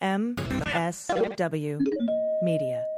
MSW Media.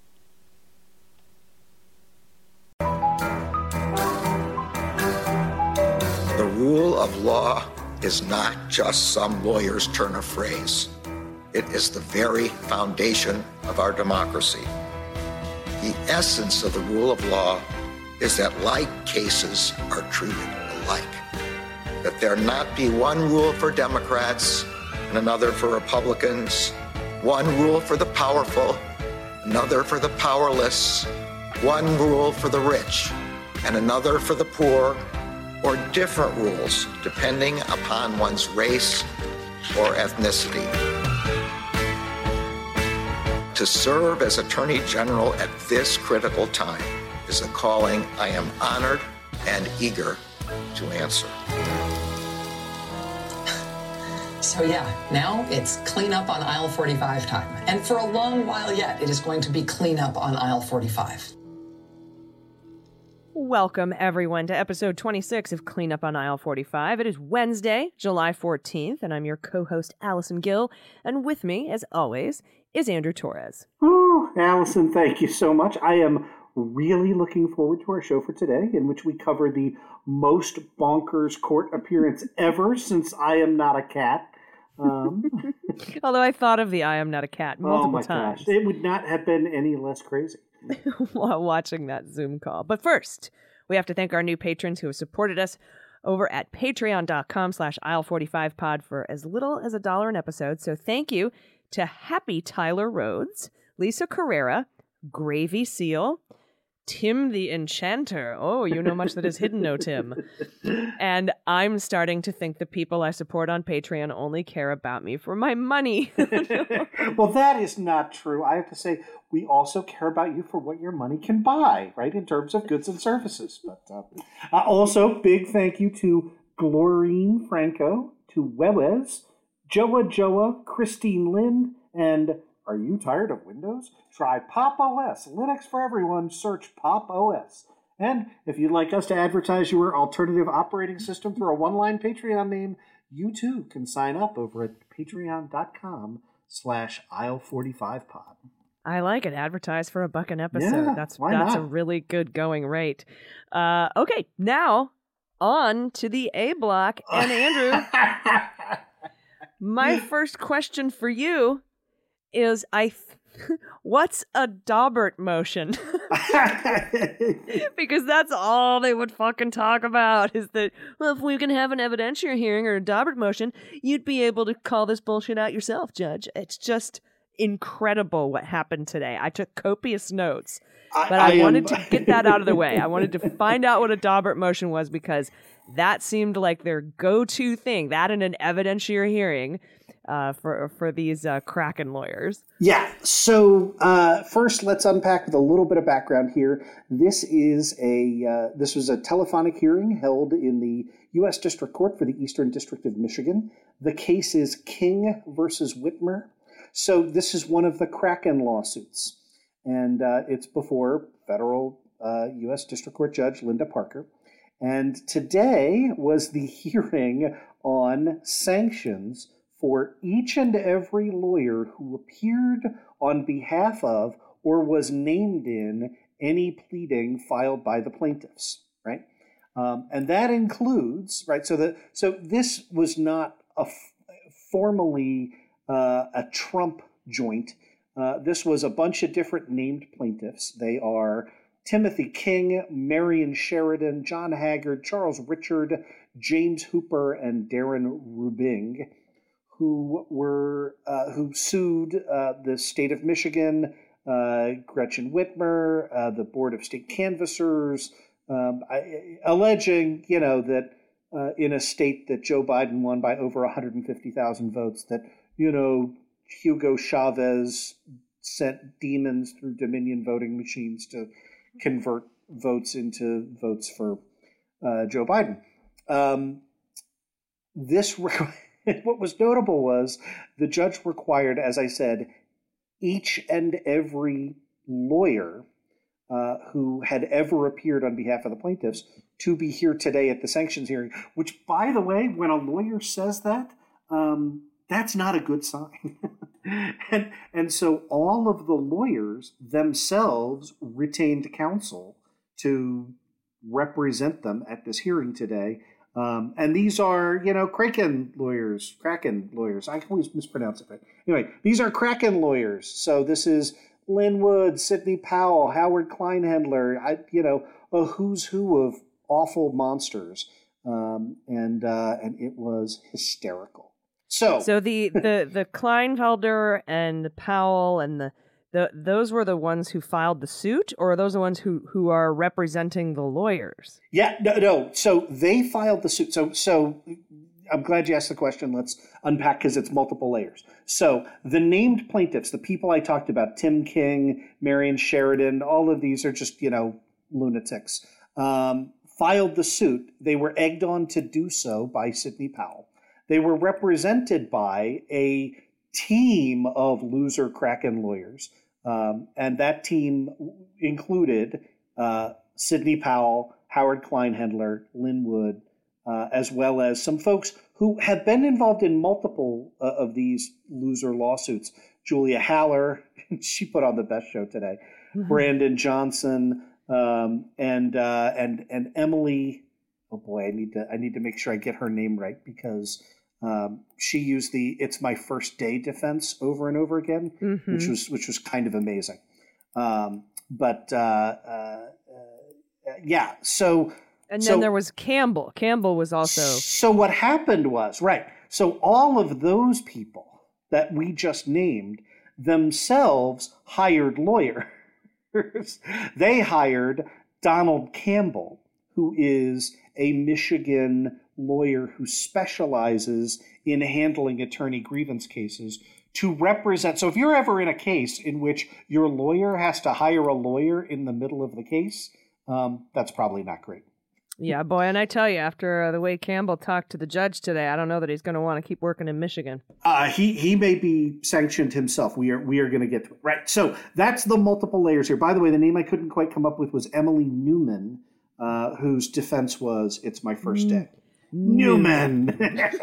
Rule of law is not just some lawyer's turn of phrase. It is the very foundation of our democracy. The essence of the rule of law is that like cases are treated alike. That there not be one rule for Democrats and another for Republicans, one rule for the powerful, another for the powerless, one rule for the rich and another for the poor, or different rules depending upon one's race or ethnicity. To serve as Attorney General at this critical time is a calling I am honored and eager to answer. So yeah, now it's clean up on aisle 45 time. And for a long while yet, it is going to be clean up on aisle 45. Welcome, everyone, to episode 26 of Clean Up on Aisle 45. It is Wednesday, July 14th, and I'm your co host, Allison Gill. And with me, as always, is Andrew Torrez. Oh, Allison, thank you so much. I am really looking forward to our show for today, in which we cover the most bonkers court appearance ever since I Am Not a Cat. Um, Although I thought of the I Am Not a Cat multiple oh my times gosh, it would not have been any less crazy. while watching that Zoom call. But first, we have to thank our new patrons who have supported us over at patreon.com slash aisle45pod for as little as a dollar an episode. So thank you to Happy Tyler Rhodes, Lisa Carrera, Gravy Seal, Tim the Enchanter. Oh, you know much that is hidden, no Tim. And I'm starting to think the people I support on Patreon only care about me for my money. well, that is not true. I have to say, we also care about you for what your money can buy, right, in terms of goods and services. But uh, uh, also, big thank you to Glorine Franco, to Wewes, Joa Joa, Christine Lind, and are you tired of Windows? Try Pop OS, Linux for everyone. Search Pop OS. And if you'd like us to advertise your alternative operating system through a one-line Patreon name, you too can sign up over at patreon.com slash aisle45pod. I like it. Advertise for a buck an episode. Yeah, that's that's a really good going rate. Uh, okay, now on to the A block. And Andrew, my first question for you is: I, th- what's a Daubert motion? because that's all they would fucking talk about is that well, if we can have an evidentiary hearing or a Daubert motion, you'd be able to call this bullshit out yourself, Judge. It's just incredible what happened today. I took copious notes, but I, I am- wanted to get that out of the way. I wanted to find out what a Daubert motion was because that seemed like their go-to thing. That and an evidentiary hearing uh, for for these uh, Kraken lawyers. Yeah. So uh, first, let's unpack with a little bit of background here. This is a uh, this was a telephonic hearing held in the U.S. District Court for the Eastern District of Michigan. The case is King versus Whitmer. So this is one of the Kraken lawsuits, and uh, it's before federal uh, U.S. District Court Judge Linda Parker. And today was the hearing on sanctions for each and every lawyer who appeared on behalf of or was named in any pleading filed by the plaintiffs, right? Um, and that includes, right? So that so this was not a f- formally uh, a Trump joint. Uh, this was a bunch of different named plaintiffs. They are Timothy King, Marian Sheridan, John Haggard, Charles Ritchard, James Hooper, and Darren Rubingh, who were uh, who sued uh, the state of Michigan, uh, Gretchen Whitmer, uh, the Board of State Canvassers, um, I, alleging you know that in a state that Joe Biden won by over 150,000 votes that, you know, Hugo Chavez sent demons through Dominion voting machines to convert votes into votes for uh, Joe Biden. Um, this what was notable was the judge required, as I said, each and every lawyer uh, who had ever appeared on behalf of the plaintiffs to be here today at the sanctions hearing. Which, by the way, when a lawyer says that, um, that's not a good sign. and and so all of the lawyers themselves retained counsel to represent them at this hearing today. Um, and these are, you know, Kraken lawyers, Kraken lawyers. I always mispronounce it. But anyway, these are Kraken lawyers. So this is Lin Wood, Sidney Powell, Howard Kleinhendler, I, you know, a who's who of awful monsters. Um, and uh, and it was hysterical. So, so the the the Kleinfelder and the Powell and the the those were the ones who filed the suit, or are those the ones who who are representing the lawyers? Yeah, no, no. So they filed the suit. So so I'm glad you asked the question. Let's unpack because it's multiple layers. So the named plaintiffs, the people I talked about, Tim King, Marian Sheridan, all of these are just you know lunatics. Um, filed the suit. They were egged on to do so by Sidney Powell. They were represented by a team of loser Kraken lawyers um, and that team included uh, Sidney Powell, Howard Kleinhendler, Lin Wood, uh, as well as some folks who have been involved in multiple uh, of these loser lawsuits. Julia Haller, she put on the best show today. Mm-hmm. Brandon Johnson um, and uh, and and Emily. Oh boy, I need to I need to make sure I get her name right because um, she used the "It's my first day" defense over and over again, mm-hmm. which was which was kind of amazing. Um, but uh, uh, uh, yeah, so and then so, there was Campbell. Campbell was also. So what happened was right. So all of those people that we just named themselves hired lawyers. they hired Donald Campbell, who is a Michigan lawyer who specializes in handling attorney grievance cases to represent. So if you're ever in a case in which your lawyer has to hire a lawyer in the middle of the case, um, that's probably not great. Yeah, boy, and I tell you, after uh, the way Campbell talked to the judge today, I don't know that he's going to want to keep working in Michigan. Uh, he he may be sanctioned himself. We are we are going to get to it, right? So that's the multiple layers here. By the way, the name I couldn't quite come up with was Emily Newman, uh, whose defense was "It's my first day." Newman. That's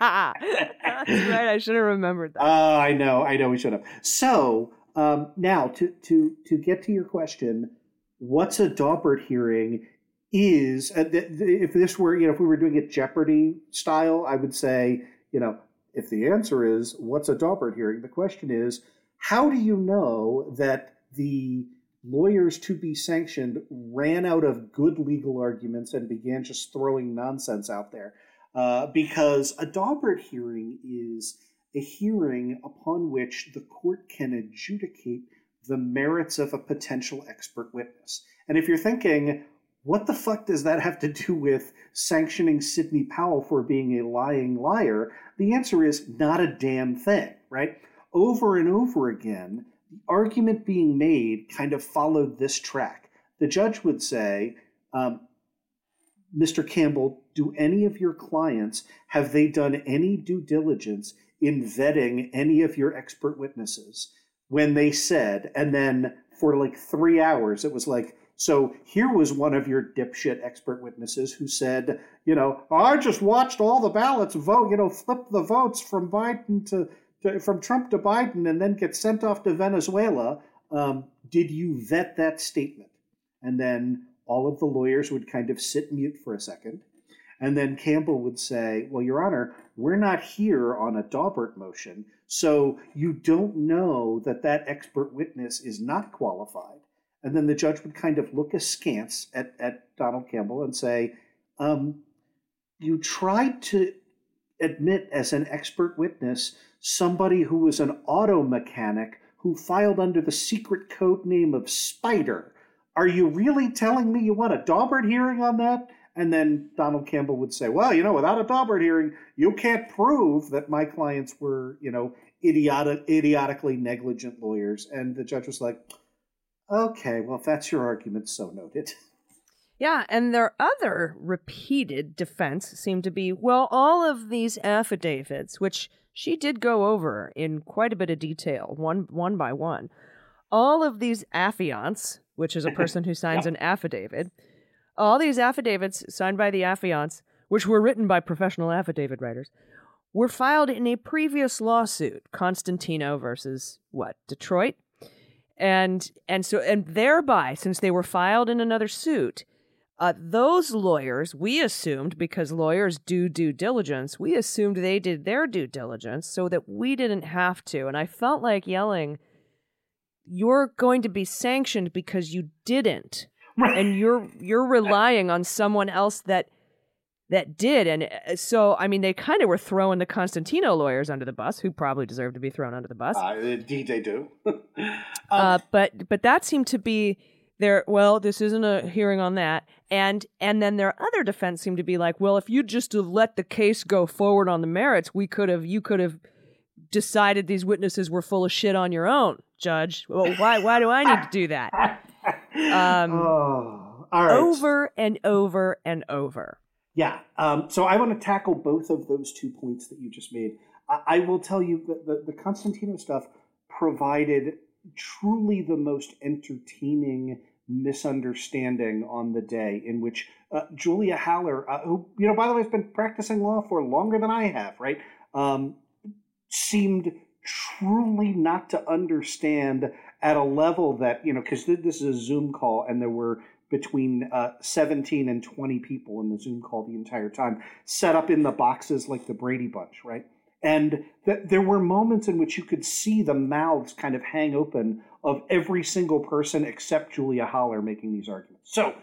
right. I should have remembered that. Uh, I know. I know. We should have. So um, now to to to get to your question, what's a Daubert hearing? Is uh, th- th- if this were you know if we were doing it Jeopardy style, I would say you know if the answer is what's a Daubert hearing, the question is how do you know that the lawyers to be sanctioned ran out of good legal arguments and began just throwing nonsense out there. Uh, because a Daubert hearing is a hearing upon which the court can adjudicate the merits of a potential expert witness. And if you're thinking, what the fuck does that have to do with sanctioning Sidney Powell for being a lying liar? The answer is not a damn thing, right? Over and over again, the argument being made kind of followed this track. The judge would say, um, Mr. Campbell, do any of your clients have they done any due diligence in vetting any of your expert witnesses? When they said, and then for like three hours, it was like, so here was one of your dipshit expert witnesses who said, you know, I just watched all the ballots vote, you know, flip the votes from Biden to to, from Trump to Biden and then get sent off to Venezuela. Um, did you vet that statement? And then all of the lawyers would kind of sit mute for a second. And then Campbell would say, Well, Your Honor, we're not here on a Daubert motion, so you don't know that that expert witness is not qualified. And then the judge would kind of look askance at, at Donald Campbell and say, um, You tried to admit as an expert witness somebody who was an auto mechanic who filed under the secret code name of Spider. Are you really telling me you want a Daubert hearing on that? And then Donald Campbell would say, well, you know, without a Daubert hearing, you can't prove that my clients were, you know, idiotic, idiotically negligent lawyers. And the judge was like, okay, well, if that's your argument, so noted. Yeah, and their other repeated defense seemed to be well, all of these affidavits, which she did go over in quite a bit of detail, one one by one. All of these affiants, which is a person who signs yep. an affidavit, all these affidavits signed by the affiants, which were written by professional affidavit writers, were filed in a previous lawsuit, Constantino versus what, Detroit? And and so and thereby, since they were filed in another suit, uh, those lawyers, we assumed, because lawyers do due diligence, we assumed they did their due diligence so that we didn't have to. And I felt like yelling, You're going to be sanctioned because you didn't. Right. And you're you're relying on someone else that that did. And uh, so, I mean, they kind of were throwing the Constantino lawyers under the bus, who probably deserve to be thrown under the bus. Uh, indeed, they do. um, uh, but but that seemed to be there well this isn't a hearing on that. And and then their other defense seemed to be like well if you just let the case go forward on the merits we could have you could have decided these witnesses were full of shit on your own judge. Well why why do i need to do that? Um oh, right. over and over and over. Yeah um, so i want to tackle both of those two points that you just made. I, I will tell you that the, the constantino stuff provided truly the most entertaining misunderstanding on the day in which uh, Julia Haller, uh, who, you know, by the way, has been practicing law for longer than I have, right, um, seemed truly not to understand at a level that, you know, because this is a Zoom call and there were between uh, 17 and 20 people in the Zoom call the entire time, set up in the boxes like the Brady Bunch, right? And th- there were moments in which you could see the mouths kind of hang open of every single person except Julia Haller making these arguments. So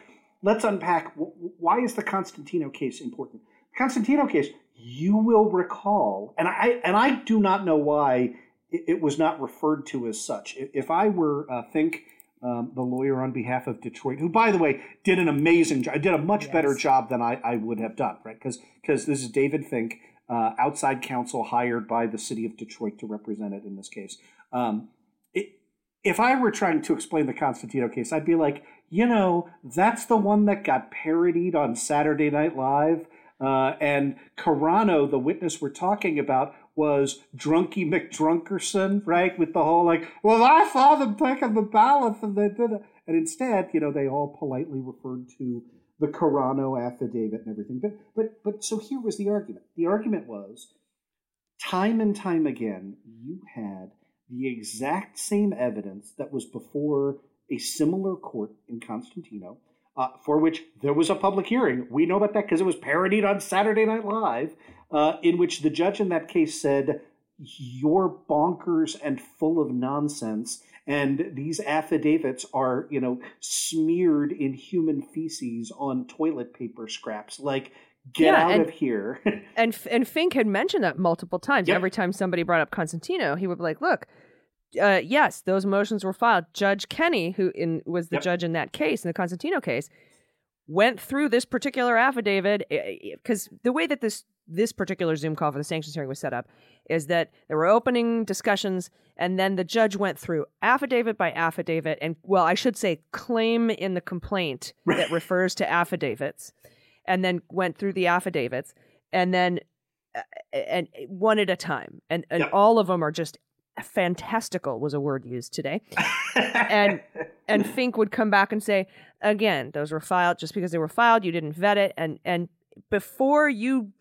let's unpack why is the Constantino case important? The Constantino case, you will recall, and I and I do not know why it, was not referred to as such. If I were uh, think um, the lawyer on behalf of Detroit, who by the way did an amazing job, I did a much yes. better job than I, I would have done, right? Because because this is David Fink uh, outside counsel hired by the city of Detroit to represent it in this case. Um, if I were trying to explain the Constantino case, I'd be like, you know, that's the one that got parodied on Saturday Night Live. Uh, and Carano, the witness we're talking about, was Drunky McDrunkerson, right? With the whole like, well, I saw them taking the ballot and they did it. And instead, you know, they all politely referred to the Carano affidavit and everything. But but but so here was the argument. The argument was time and time again you had the exact same evidence that was before a similar court in Constantino, uh, for which there was a public hearing. We know about that because it was parodied on Saturday Night Live, uh, in which the judge in that case said, You're bonkers and full of nonsense and these affidavits are you know smeared in human feces on toilet paper scraps like get yeah, out and, of here and and fink had mentioned that multiple times yep. every time somebody brought up constantino he would be like look uh, yes those motions were filed judge kenny who in, was the yep. judge in that case in the constantino case went through this particular affidavit eh, eh, eh, because the way that this this particular Zoom call for the sanctions hearing was set up is that there were opening discussions, and then the judge went through affidavit by affidavit, and well, I should say claim in the complaint that refers to affidavits, and then went through the affidavits, and then uh, and one at a time, and and all of them are just fantastical was a word used today, and and Fink would come back and say again, those were filed just because they were filed, you didn't vet it, and and before you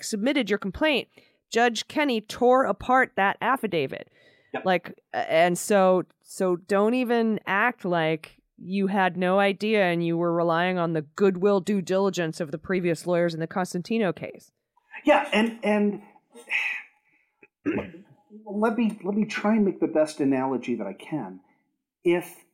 submitted your complaint, Judge Kenny tore apart that affidavit. Yep. Like, and so, so don't even act like you had no idea and you were relying on the goodwill due diligence of the previous lawyers in the Constantino case. Yeah, and and let me let me try and make the best analogy that I can. If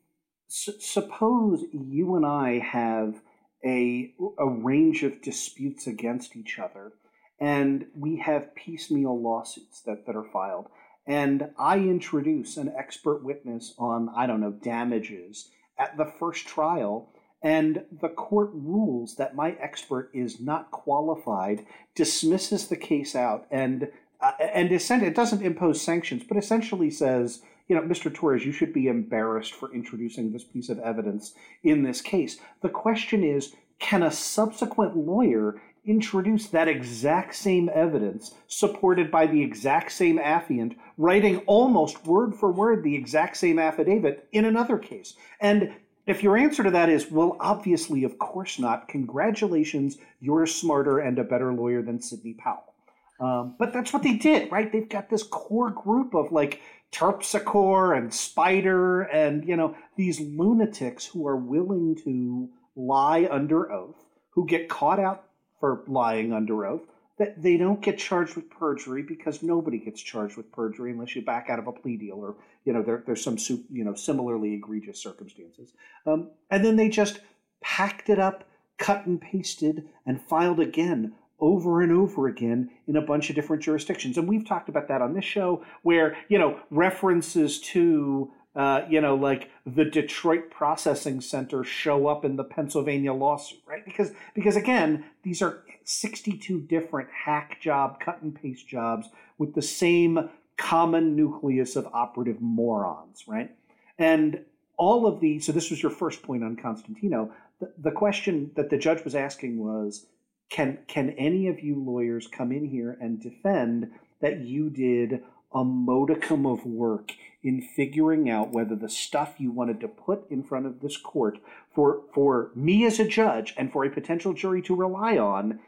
s- suppose you and I have a a range of disputes against each other and we have piecemeal lawsuits that, that are filed. And I introduce an expert witness on, I don't know, damages at the first trial, and the court rules that my expert is not qualified, dismisses the case out, and uh, and it doesn't impose sanctions, but essentially says, you know, Mr. Torrez, you should be embarrassed for introducing this piece of evidence in this case. The question is, can a subsequent lawyer introduce that exact same evidence supported by the exact same affiant writing almost word for word the exact same affidavit in another case. And if your answer to that is well obviously of course not congratulations you're smarter and a better lawyer than sidney powell. Um, but that's what they did right? They've got this core group of like terpsichore and spider and you know these lunatics who are willing to lie under oath who get caught out for lying under oath that they don't get charged with perjury because nobody gets charged with perjury unless you back out of a plea deal or you know there, there's some you know similarly egregious circumstances. Um, and then they just packed it up cut and pasted and filed again over and over again in a bunch of different jurisdictions. And we've talked about that on this show where you know references to uh, you know, like the Detroit Processing Center show up in the Pennsylvania lawsuit, right? Because because again, these are 62 different hack job, cut and paste jobs with the same common nucleus of operative morons, right? And all of the so this was your first point on Constantino. The, the question that the judge was asking was, can can any of you lawyers come in here and defend that you did a modicum of work in figuring out whether the stuff you wanted to put in front of this court for for me as a judge and for a potential jury to rely on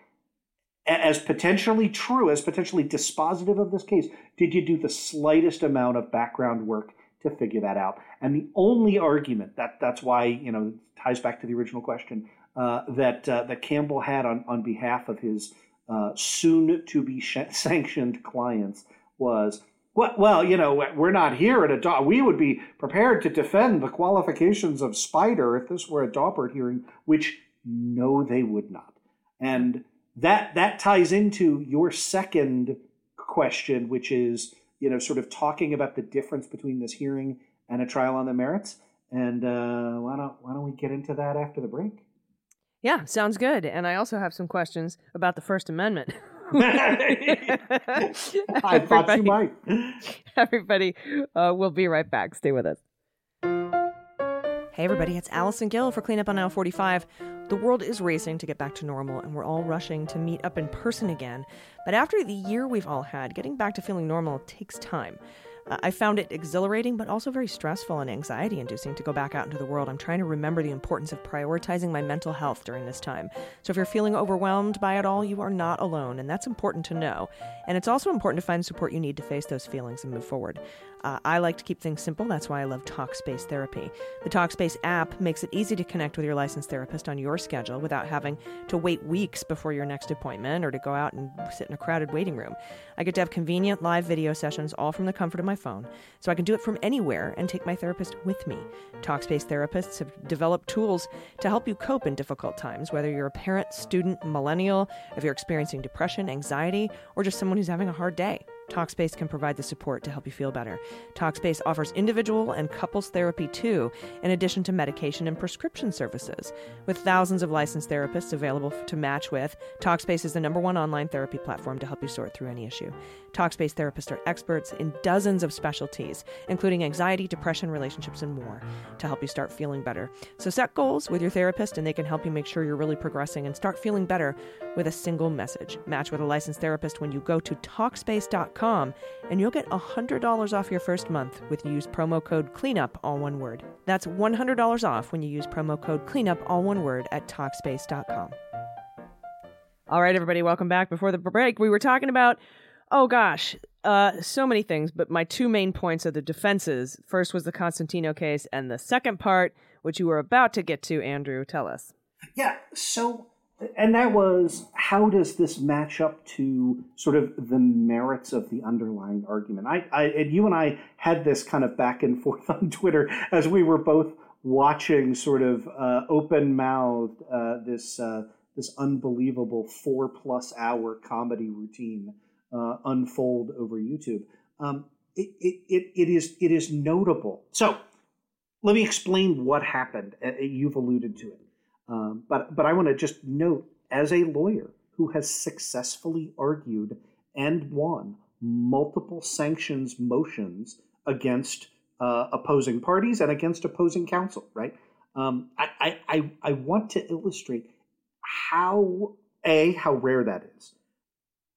as potentially true as potentially dispositive of this case did you do the slightest amount of background work to figure that out? And the only argument that that's why you know ties back to the original question uh, that uh, that Campbell had on on behalf of his uh, soon to be sh- sanctioned clients was well, you know, we're not here at a we would be prepared to defend the qualifications of Spider if this were a Daubert hearing, which no, they would not. And that that ties into your second question, which is you know sort of talking about the difference between this hearing and a trial on the merits. And uh, why don't why don't we get into that after the break? Yeah, sounds good. And I also have some questions about the First Amendment. I thought you might. Everybody, uh, we'll be right back. Stay with us. Hey, everybody, it's Allison Gill for Cleanup on Aisle 45. The world is racing to get back to normal, and we're all rushing to meet up in person again. But after the year we've all had, getting back to feeling normal takes time. I found it exhilarating, but also very stressful and anxiety inducing to go back out into the world. I'm trying to remember the importance of prioritizing my mental health during this time. So if you're feeling overwhelmed by it all, you are not alone, and that's important to know. And it's also important to find support you need to face those feelings and move forward. Uh, I like to keep things simple. That's why I love Talkspace Therapy. The Talkspace app makes it easy to connect with your licensed therapist on your schedule without having to wait weeks before your next appointment or to go out and sit in a crowded waiting room. I get to have convenient live video sessions all from the comfort of my phone, so I can do it from anywhere and take my therapist with me. Talkspace therapists have developed tools to help you cope in difficult times, whether you're a parent, student, millennial, if you're experiencing depression, anxiety, or just someone who's having a hard day. Talkspace can provide the support to help you feel better. Talkspace offers individual and couples therapy too, in addition to medication and prescription services. With thousands of licensed therapists available to match with, Talkspace is the number one online therapy platform to help you sort through any issue. Talkspace therapists are experts in dozens of specialties, including anxiety, depression, relationships, and more, to help you start feeling better. So set goals with your therapist, and they can help you make sure you're really progressing and start feeling better with a single message. Match with a licensed therapist when you go to Talkspace.com, and you'll get $100 off your first month with use promo code CLEANUP, all one word. That's $100 off when you use promo code CLEANUP, all one word, at Talkspace.com. All right, everybody, welcome back. Before the break, we were talking about Oh gosh, uh, so many things. But my two main points are the defenses. First was the Constantino case, and the second part, which you were about to get to, Andrew. Tell us. Yeah. So, and that was how does this match up to sort of the merits of the underlying argument? I, I and you and I had this kind of back and forth on Twitter as we were both watching, sort of uh, open mouthed, uh, this uh, this unbelievable four plus hour comedy routine uh, unfold over YouTube. Um, it, it, it, it is it is notable. So let me explain what happened. Uh, you've alluded to it. Um, but but I want to just note, as a lawyer who has successfully argued and won multiple sanctions motions against uh, opposing parties and against opposing counsel, right? Um, I, I, I want to illustrate how a how rare that is,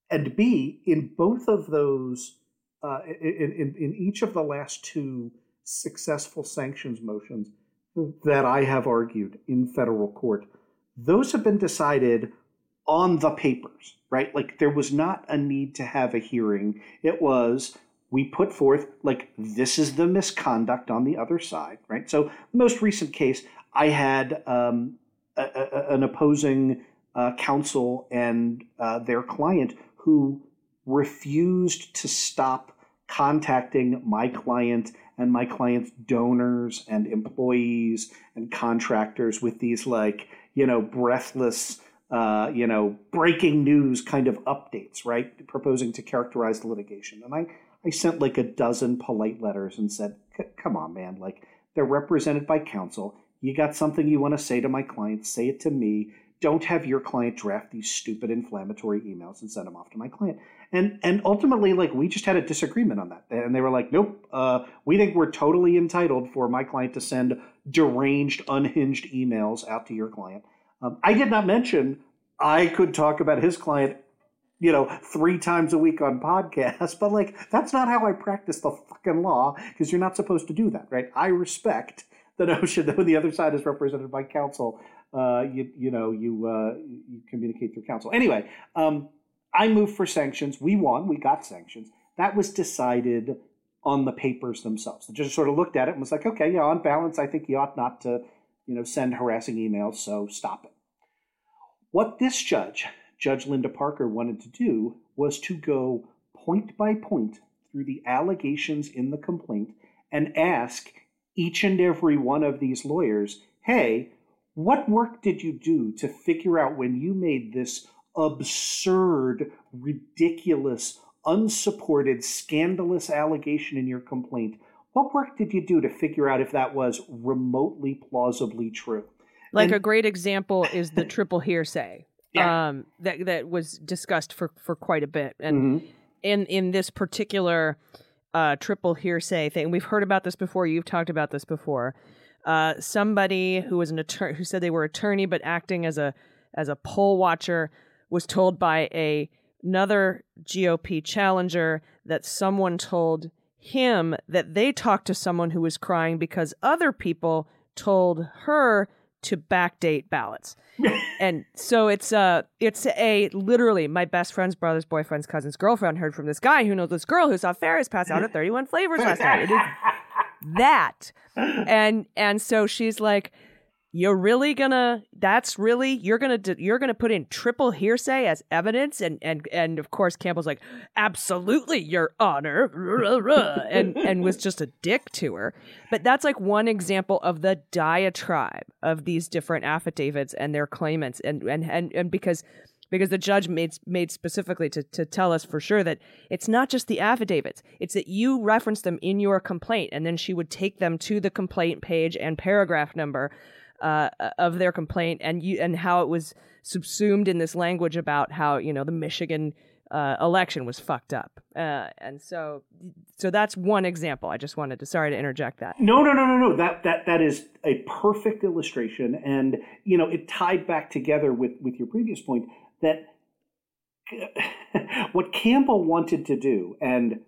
and b in both of those, uh, in, in in each of the last two successful sanctions motions that I have argued in federal court, those have been decided on the papers, right? Like there was not a need to have a hearing. It was we put forth like this is the misconduct on the other side, right? So most recent case, I had um, a, a, an opposing uh, counsel and uh, their client who refused to stop contacting my client and my client's donors and employees and contractors with these like you know breathless uh, you know breaking news kind of updates right? Proposing to characterize the litigation. And i i sent like a dozen polite letters and said come on man like they're represented by counsel. You got something you want to say to my client say it to me. Don't have your client draft these stupid inflammatory emails and send them off to my client and and ultimately like we just had a disagreement on that. And they were like nope uh, we think we're totally entitled for my client to send deranged unhinged emails out to your client. Um, i did not mention i could talk about his client you know three times a week on podcasts but like that's not how i practice the fucking law because you're not supposed to do that right? I respect the notion that when the other side is represented by counsel uh, you, you know you uh, you communicate through counsel. Anyway um, I moved for sanctions. We won. We got sanctions. That was decided on the papers themselves. The judge sort of looked at it and was like, okay, yeah, on balance, I think you ought not to, you know, send harassing emails, so stop it. What this judge, Judge Linda Parker, wanted to do was to go point by point through the allegations in the complaint and ask each and every one of these lawyers, hey, what work did you do to figure out when you made this absurd, ridiculous, unsupported, scandalous allegation in your complaint, what work did you do to figure out if that was remotely plausibly true? Like and, a great example is the triple hearsay. Yeah. Um, that that was discussed for, for quite a bit. And mm-hmm. in in this particular uh, triple hearsay thing, we've heard about this before, you've talked about this before. Uh, somebody who was an attorney who said they were attorney but acting as a as a poll watcher was told by a another GOP challenger that someone told him that they talked to someone who was crying because other people told her to backdate ballots. and so it's uh it's a literally my best friend's brother's boyfriend's cousin's girlfriend heard from this guy who knows this girl who saw Ferris pass out at 31 flavors last night. It is that. And and so she's like you're really gonna that's really you're gonna you're gonna put in triple hearsay as evidence and and and of course campbell's like absolutely your honor. And and was just a dick to her. But that's like one example of the diatribe of these different affidavits and their claimants and and and, and because because the judge made made specifically to, to tell us for sure that it's not just the affidavits it's that you reference them in your complaint and then she would take them to the complaint page and paragraph number uh, of their complaint and you and how it was subsumed in this language about how you know the Michigan uh, election was fucked up, uh, and so so that's one example. I just wanted to sorry to interject that. No, no, no, no, no. That that that is a perfect illustration, and you know it tied back together with with your previous point that what Campbell wanted to do and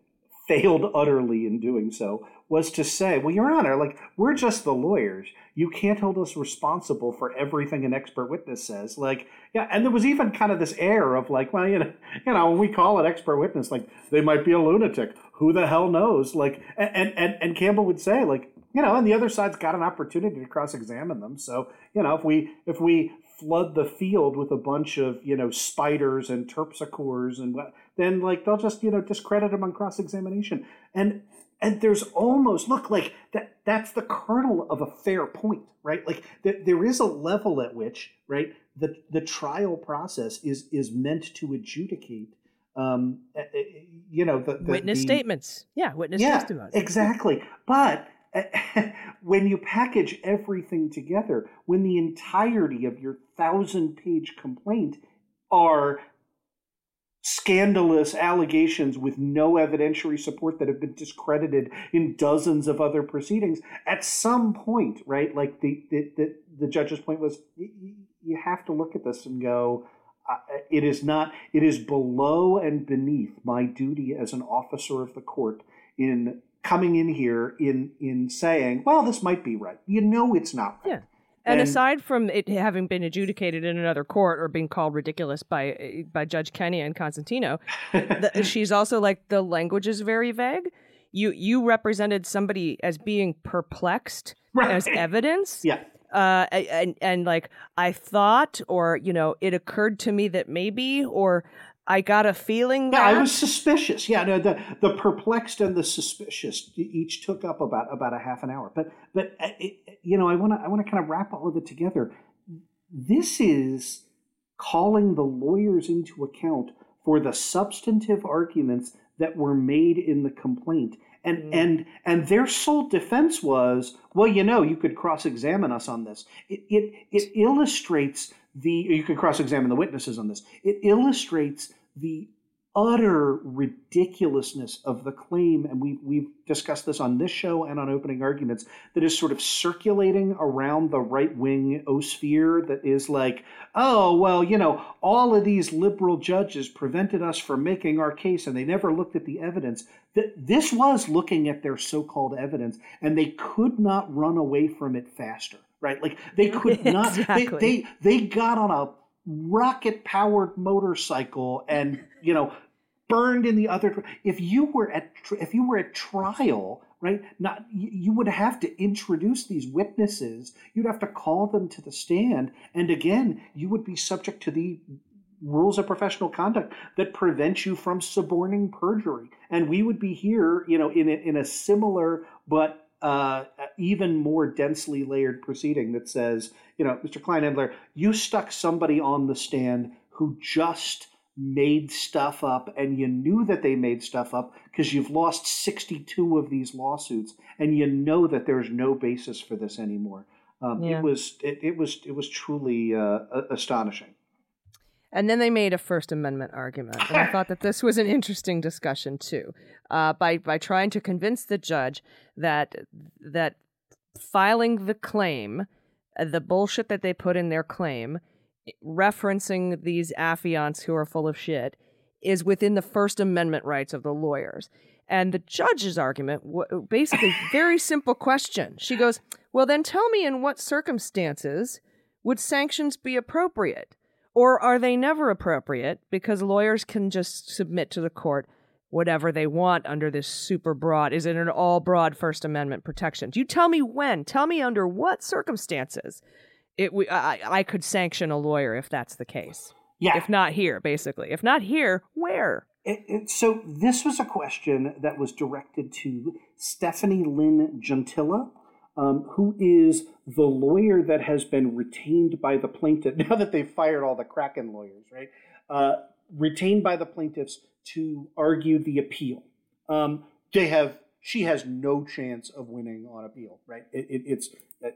failed utterly in doing so was to say, well, Your Honor, like, we're just the lawyers. You can't hold us responsible for everything an expert witness says. Like, yeah, and there was even kind of this air of like, well, you know, you know, when we call an expert witness, like, they might be a lunatic. Who the hell knows? Like, and, and, and Campbell would say, like, you know, and the other side's got an opportunity to cross-examine them. So, you know, if we if we flood the field with a bunch of you know spiders and terpsichores and what? then like they'll just you know discredit them on cross-examination. And and there's almost look like that that's the kernel of a fair point right like th- there is a level at which right the the trial process is is meant to adjudicate um you know the, the witness the, statements yeah witness yeah, testimony exactly but when you package everything together, when the entirety of your thousand page complaint are scandalous allegations with no evidentiary support that have been discredited in dozens of other proceedings at some point right like the the, the, the judge's point was you have to look at this and go uh, it is not it is below and beneath my duty as an officer of the court in coming in here in in saying well this might be right you know it's not right yeah and, and, aside from it having been adjudicated in another court or being called ridiculous by by Judge Kenny and Constantino, the, she's also like the language is very vague. You you represented somebody as being perplexed right. as evidence. Yeah. Uh, and and like I thought, or you know, it occurred to me that maybe, or I got a feeling that yeah, I was suspicious. Yeah, no, the the perplexed and the suspicious each took up about about a half an hour. But but uh, it, you know, I want to I want to kind of wrap all of it together. This is calling the lawyers into account for the substantive arguments that were made in the complaint. And mm. and and their sole defense was, well, you know, you could cross examine us on this. It it, it illustrates the you can cross-examine the witnesses on this. It illustrates the utter ridiculousness of the claim, and we, we've discussed this on this show and on opening arguments, that is sort of circulating around the right wing O sphere that is like, oh, well, you know, all of these liberal judges prevented us from making our case and they never looked at the evidence. That This was looking at their so called evidence, and they could not run away from it faster right? Like they could not. exactly. they, they they got on a rocket powered motorcycle and you know burned in the other. If you were at if you were at trial, right? Not you would have to introduce these witnesses. You'd have to call them to the stand, and again, you would be subject to the rules of professional conduct that prevent you from suborning perjury. And we would be here, you know, in a, in a similar but uh, even more densely layered proceeding that says, you know, Mr. Kleinhendler, you stuck somebody on the stand who just made stuff up and you knew that they made stuff up because you've lost 62 of these lawsuits and you know that there's no basis for this anymore. Um, yeah. It was it, it, was it was truly uh, astonishing. And then they made a First Amendment argument. And I thought that this was an interesting discussion too, uh, by by trying to convince the judge that that filing the claim, uh, the bullshit that they put in their claim, referencing these affiants who are full of shit, is within the First Amendment rights of the lawyers. And the judge's argument, basically, very simple question. She goes, "Well, then tell me in what circumstances would sanctions be appropriate?" Or are they never appropriate because lawyers can just submit to the court whatever they want under this super broad? Is it an all broad First Amendment protection? Do you tell me when? Tell me under what circumstances it we, I, I could sanction a lawyer if that's the case. Yeah. If not here, basically. If not here, where? It, it, so this was a question that was directed to Stefanie Lynn Junttila, um, who is the lawyer that has been retained by the plaintiff now that they've fired all the Kraken lawyers, right? Uh, retained by the plaintiffs to argue the appeal. Um, they have she has no chance of winning on appeal, right? It, it, it's uh,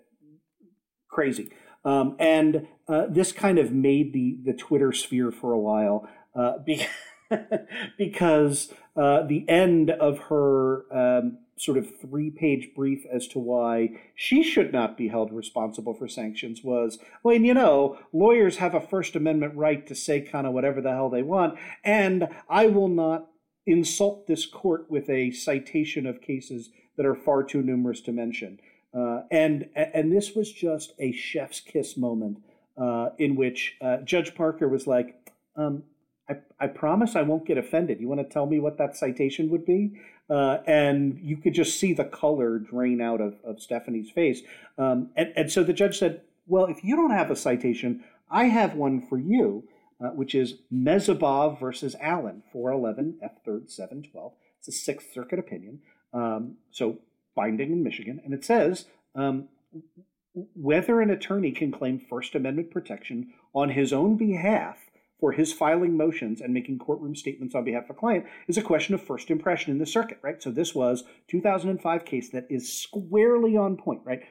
crazy. Um, and uh, this kind of made the the Twitter sphere for a while uh, be, because uh, the end of her um, sort of three page brief as to why she should not be held responsible for sanctions was well, and you know, lawyers have a First Amendment right to say kind of whatever the hell they want, and I will not insult this court with a citation of cases that are far too numerous to mention. Uh, and and this was just a chef's kiss moment uh, in which uh, Judge Parker was like, um, I, I promise I won't get offended. You want to tell me what that citation would be? Uh, and you could just see the color drain out of, of Stefanie's face. Um, and, and so the judge said, Well, if you don't have a citation, I have one for you, uh, which is Mezibov versus Allen, 411 F 3rd 712. It's a Sixth Circuit opinion. Um, so binding in Michigan. And it says, um, whether an attorney can claim First Amendment protection on his own behalf for his filing motions and making courtroom statements on behalf of a client is a question of first impression in the circuit, right? So this was 2005 case that is squarely on point, right?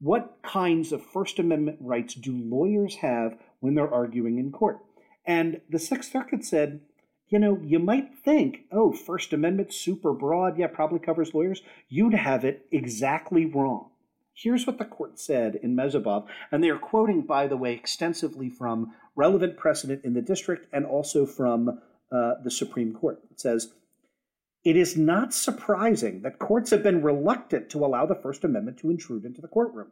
What kinds of First Amendment rights do lawyers have when they're arguing in court? And the Sixth Circuit said, you know, you might think, oh, First Amendment, super broad, yeah, probably covers lawyers. You'd have it exactly wrong. Here's what the court said in Mezibov, and they are quoting, by the way, extensively from relevant precedent in the district and also from uh, the Supreme Court. It says, it is not surprising that courts have been reluctant to allow the First Amendment to intrude into the courtroom.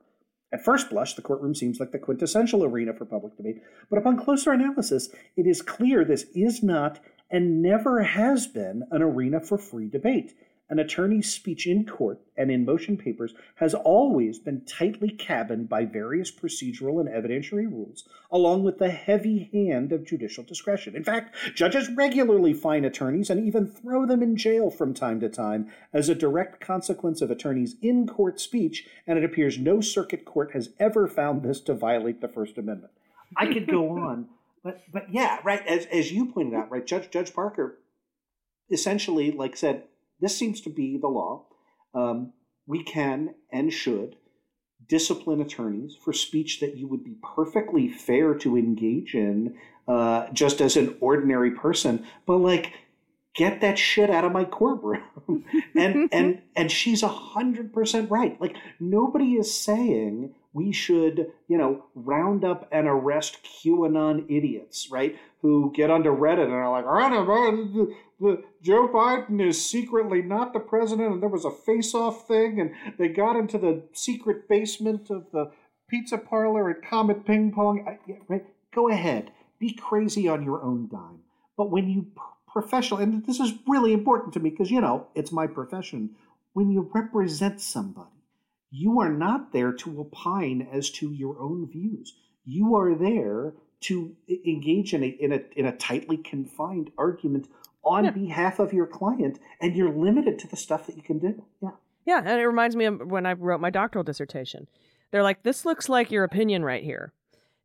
At first blush, the courtroom seems like the quintessential arena for public debate, but upon closer analysis, it is clear this is not and never has been an arena for free debate. An attorney's speech in court and in motion papers has always been tightly cabined by various procedural and evidentiary rules, along with the heavy hand of judicial discretion. In fact, judges regularly fine attorneys and even throw them in jail from time to time as a direct consequence of attorneys' in court speech, and it appears no circuit court has ever found this to violate the First Amendment. I could go on, but but yeah, right. As as you pointed out, right, Judge Judge Parker essentially like said this seems to be the law. Um, we can and should discipline attorneys for speech that you would be perfectly fair to engage in uh, just as an ordinary person, but like get that shit out of my courtroom. and and and she's a hundred percent right. Like nobody is saying we should, you know, round up and arrest QAnon idiots, right? Who get onto Reddit and are like, the, Joe Biden is secretly not the president, and there was a face-off thing, and they got into the secret basement of the pizza parlor at Comet Ping Pong. I, yeah, right? Go ahead, be crazy on your own dime. But when you professional, and this is really important to me because you know it's my profession. When you represent somebody you are not there to opine as to your own views. You are there to engage in a in a in a tightly confined argument on yeah. behalf of your client, and you're limited to the stuff that you can do. Yeah. Yeah, and it reminds me of when I wrote my doctoral dissertation. They're like, "This looks like your opinion right here.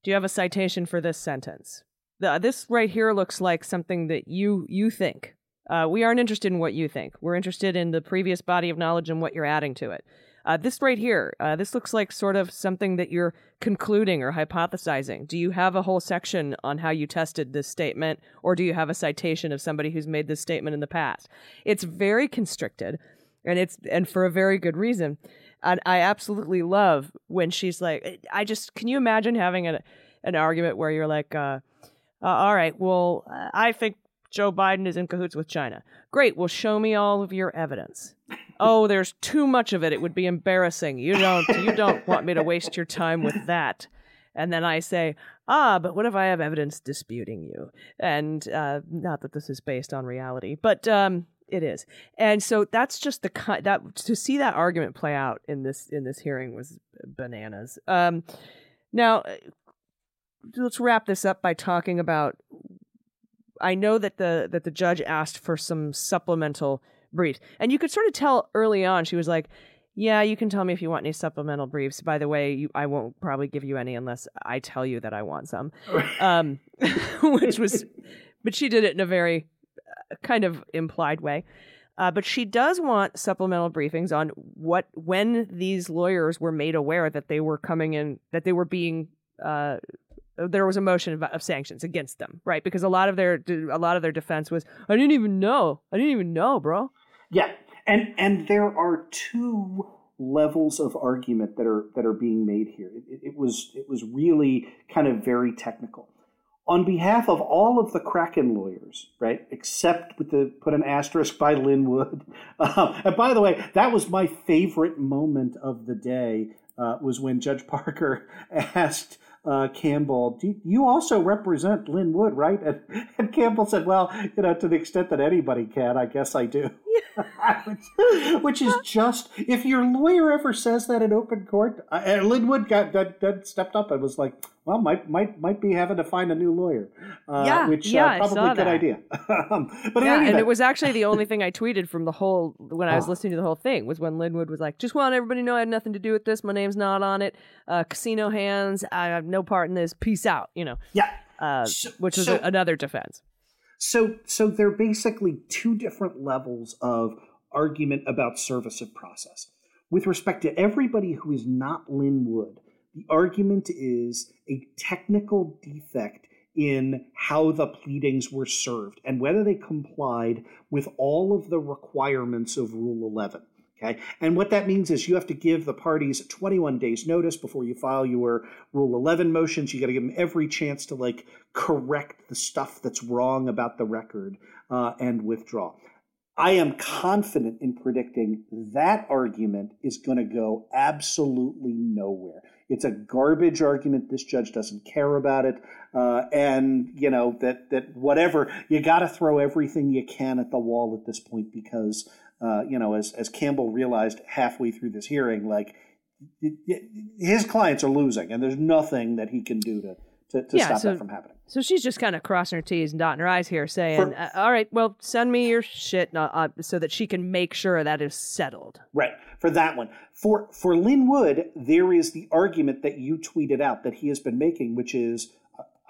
Do you have a citation for this sentence? The, this right here looks like something that you you think. Uh, we aren't interested in what you think. We're interested in the previous body of knowledge and what you're adding to it. Uh, this right here, uh, this looks like sort of something that you're concluding or hypothesizing. Do you have a whole section on how you tested this statement, or do you have a citation of somebody who's made this statement in the past? It's very constricted, and it's and for a very good reason. And I absolutely love when she's like, I just can you imagine having an an argument where you're like, uh, uh all right, well, I think Joe Biden is in cahoots with China. Great. Well, show me all of your evidence. oh, there's too much of it. It would be embarrassing. You don't. You don't want me to waste your time with that. And then I say, ah, but what if I have evidence disputing you? And uh, not that this is based on reality, but um, it is. And so that's just the kind that to see that argument play out in this in this hearing was bananas. Um, now, let's wrap this up by talking about I know that the that the judge asked for some supplemental briefs, and you could sort of tell early on she was like, "Yeah, you can tell me if you want any supplemental briefs. By the way, you, I won't probably give you any unless I tell you that I want some," um, which was, but she did it in a very uh, kind of implied way. Uh, but she does want supplemental briefings on what when these lawyers were made aware that they were coming in that they were being uh, there was a motion of, of, sanctions against them, right? Because a lot of their a lot of their defense was, I didn't even know, I didn't even know, bro. Yeah, and and there are two levels of argument that are that are being made here. It, it was it was really kind of very technical. On behalf of all of the Kraken lawyers, right, except with the put an asterisk by Lin Wood. Uh, and by the way, that was my favorite moment of the day. Uh, was when Judge Parker asked uh, Campbell, you also represent Lin Wood, right? And, and, Campbell said, well, you know, to the extent that anybody can, I guess I do. Which, which, is just, if your lawyer ever says that in open court, uh, and Lin got, got, got, stepped up and was like, well, might might might be having to find a new lawyer. Uh, yeah, which uh, yeah, uh, probably a good idea. Um, but yeah, and it was actually the only thing I tweeted from the whole when I was oh. listening to the whole thing was when Lin Wood was like, "Just want everybody to know I had nothing to do with this. My name's not on it. Uh, casino hands. I have no part in this. Peace out." You know. Yeah. uh, So- which was so- a- another defense. So, so they're basically two different levels of argument about service of process. With respect to everybody who is not Lin Wood, the argument is a technical defect in how the pleadings were served and whether they complied with all of the requirements of Rule 11. Okay. And what that means is you have to give the parties 21 days notice before you file your Rule 11 motions. You got to give them every chance to like correct the stuff that's wrong about the record uh, and withdraw. I am confident in predicting that argument is going to go absolutely nowhere. It's a garbage argument. This judge doesn't care about it, uh, and you know that that whatever you got to throw everything you can at the wall at this point because uh, you know as as Campbell realized halfway through this hearing, like y- y- his clients are losing, and there's nothing that he can do to to, to Yeah, stop so- that from happening. So she's just kind of crossing her T's and dotting her I's here, saying, For- uh, "All right, well, send me your shit uh, uh, so that she can make sure that is settled." Right for that one. For for Lin Wood, there is the argument that you tweeted out that he has been making, which is.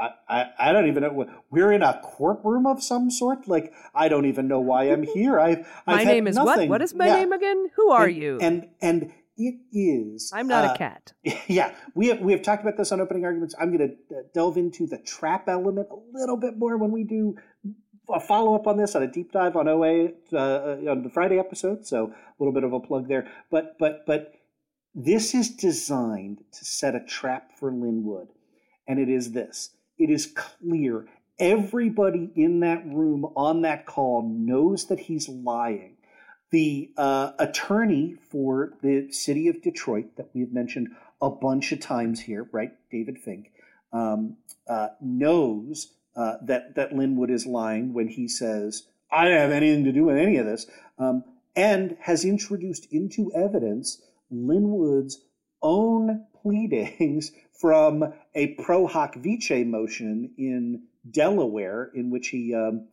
I, I, I don't even know. We're in a courtroom of some sort. Like I don't even know why I'm here. I've, I've my name is nothing. what? What is my Yeah. name again? Who are and, you? And and it is. I'm not uh, a cat. Yeah, we have we have talked about this on opening arguments. I'm going to delve into the trap element a little bit more when we do a follow up on this on a deep dive on OA uh, on the Friday episode. So a little bit of a plug there. But but but this is designed to set a trap for Lin Wood, and it is this. It is clear everybody in that room on that call knows that he's lying. The uh, attorney for the city of Detroit that we've mentioned a bunch of times here, right, David Fink, um, uh, knows uh, that that Lin Wood is lying when he says, "I don't have anything to do with any of this," um, and has introduced into evidence Lin Wood's own pleadings from a pro hac vice motion in Delaware, in which he um,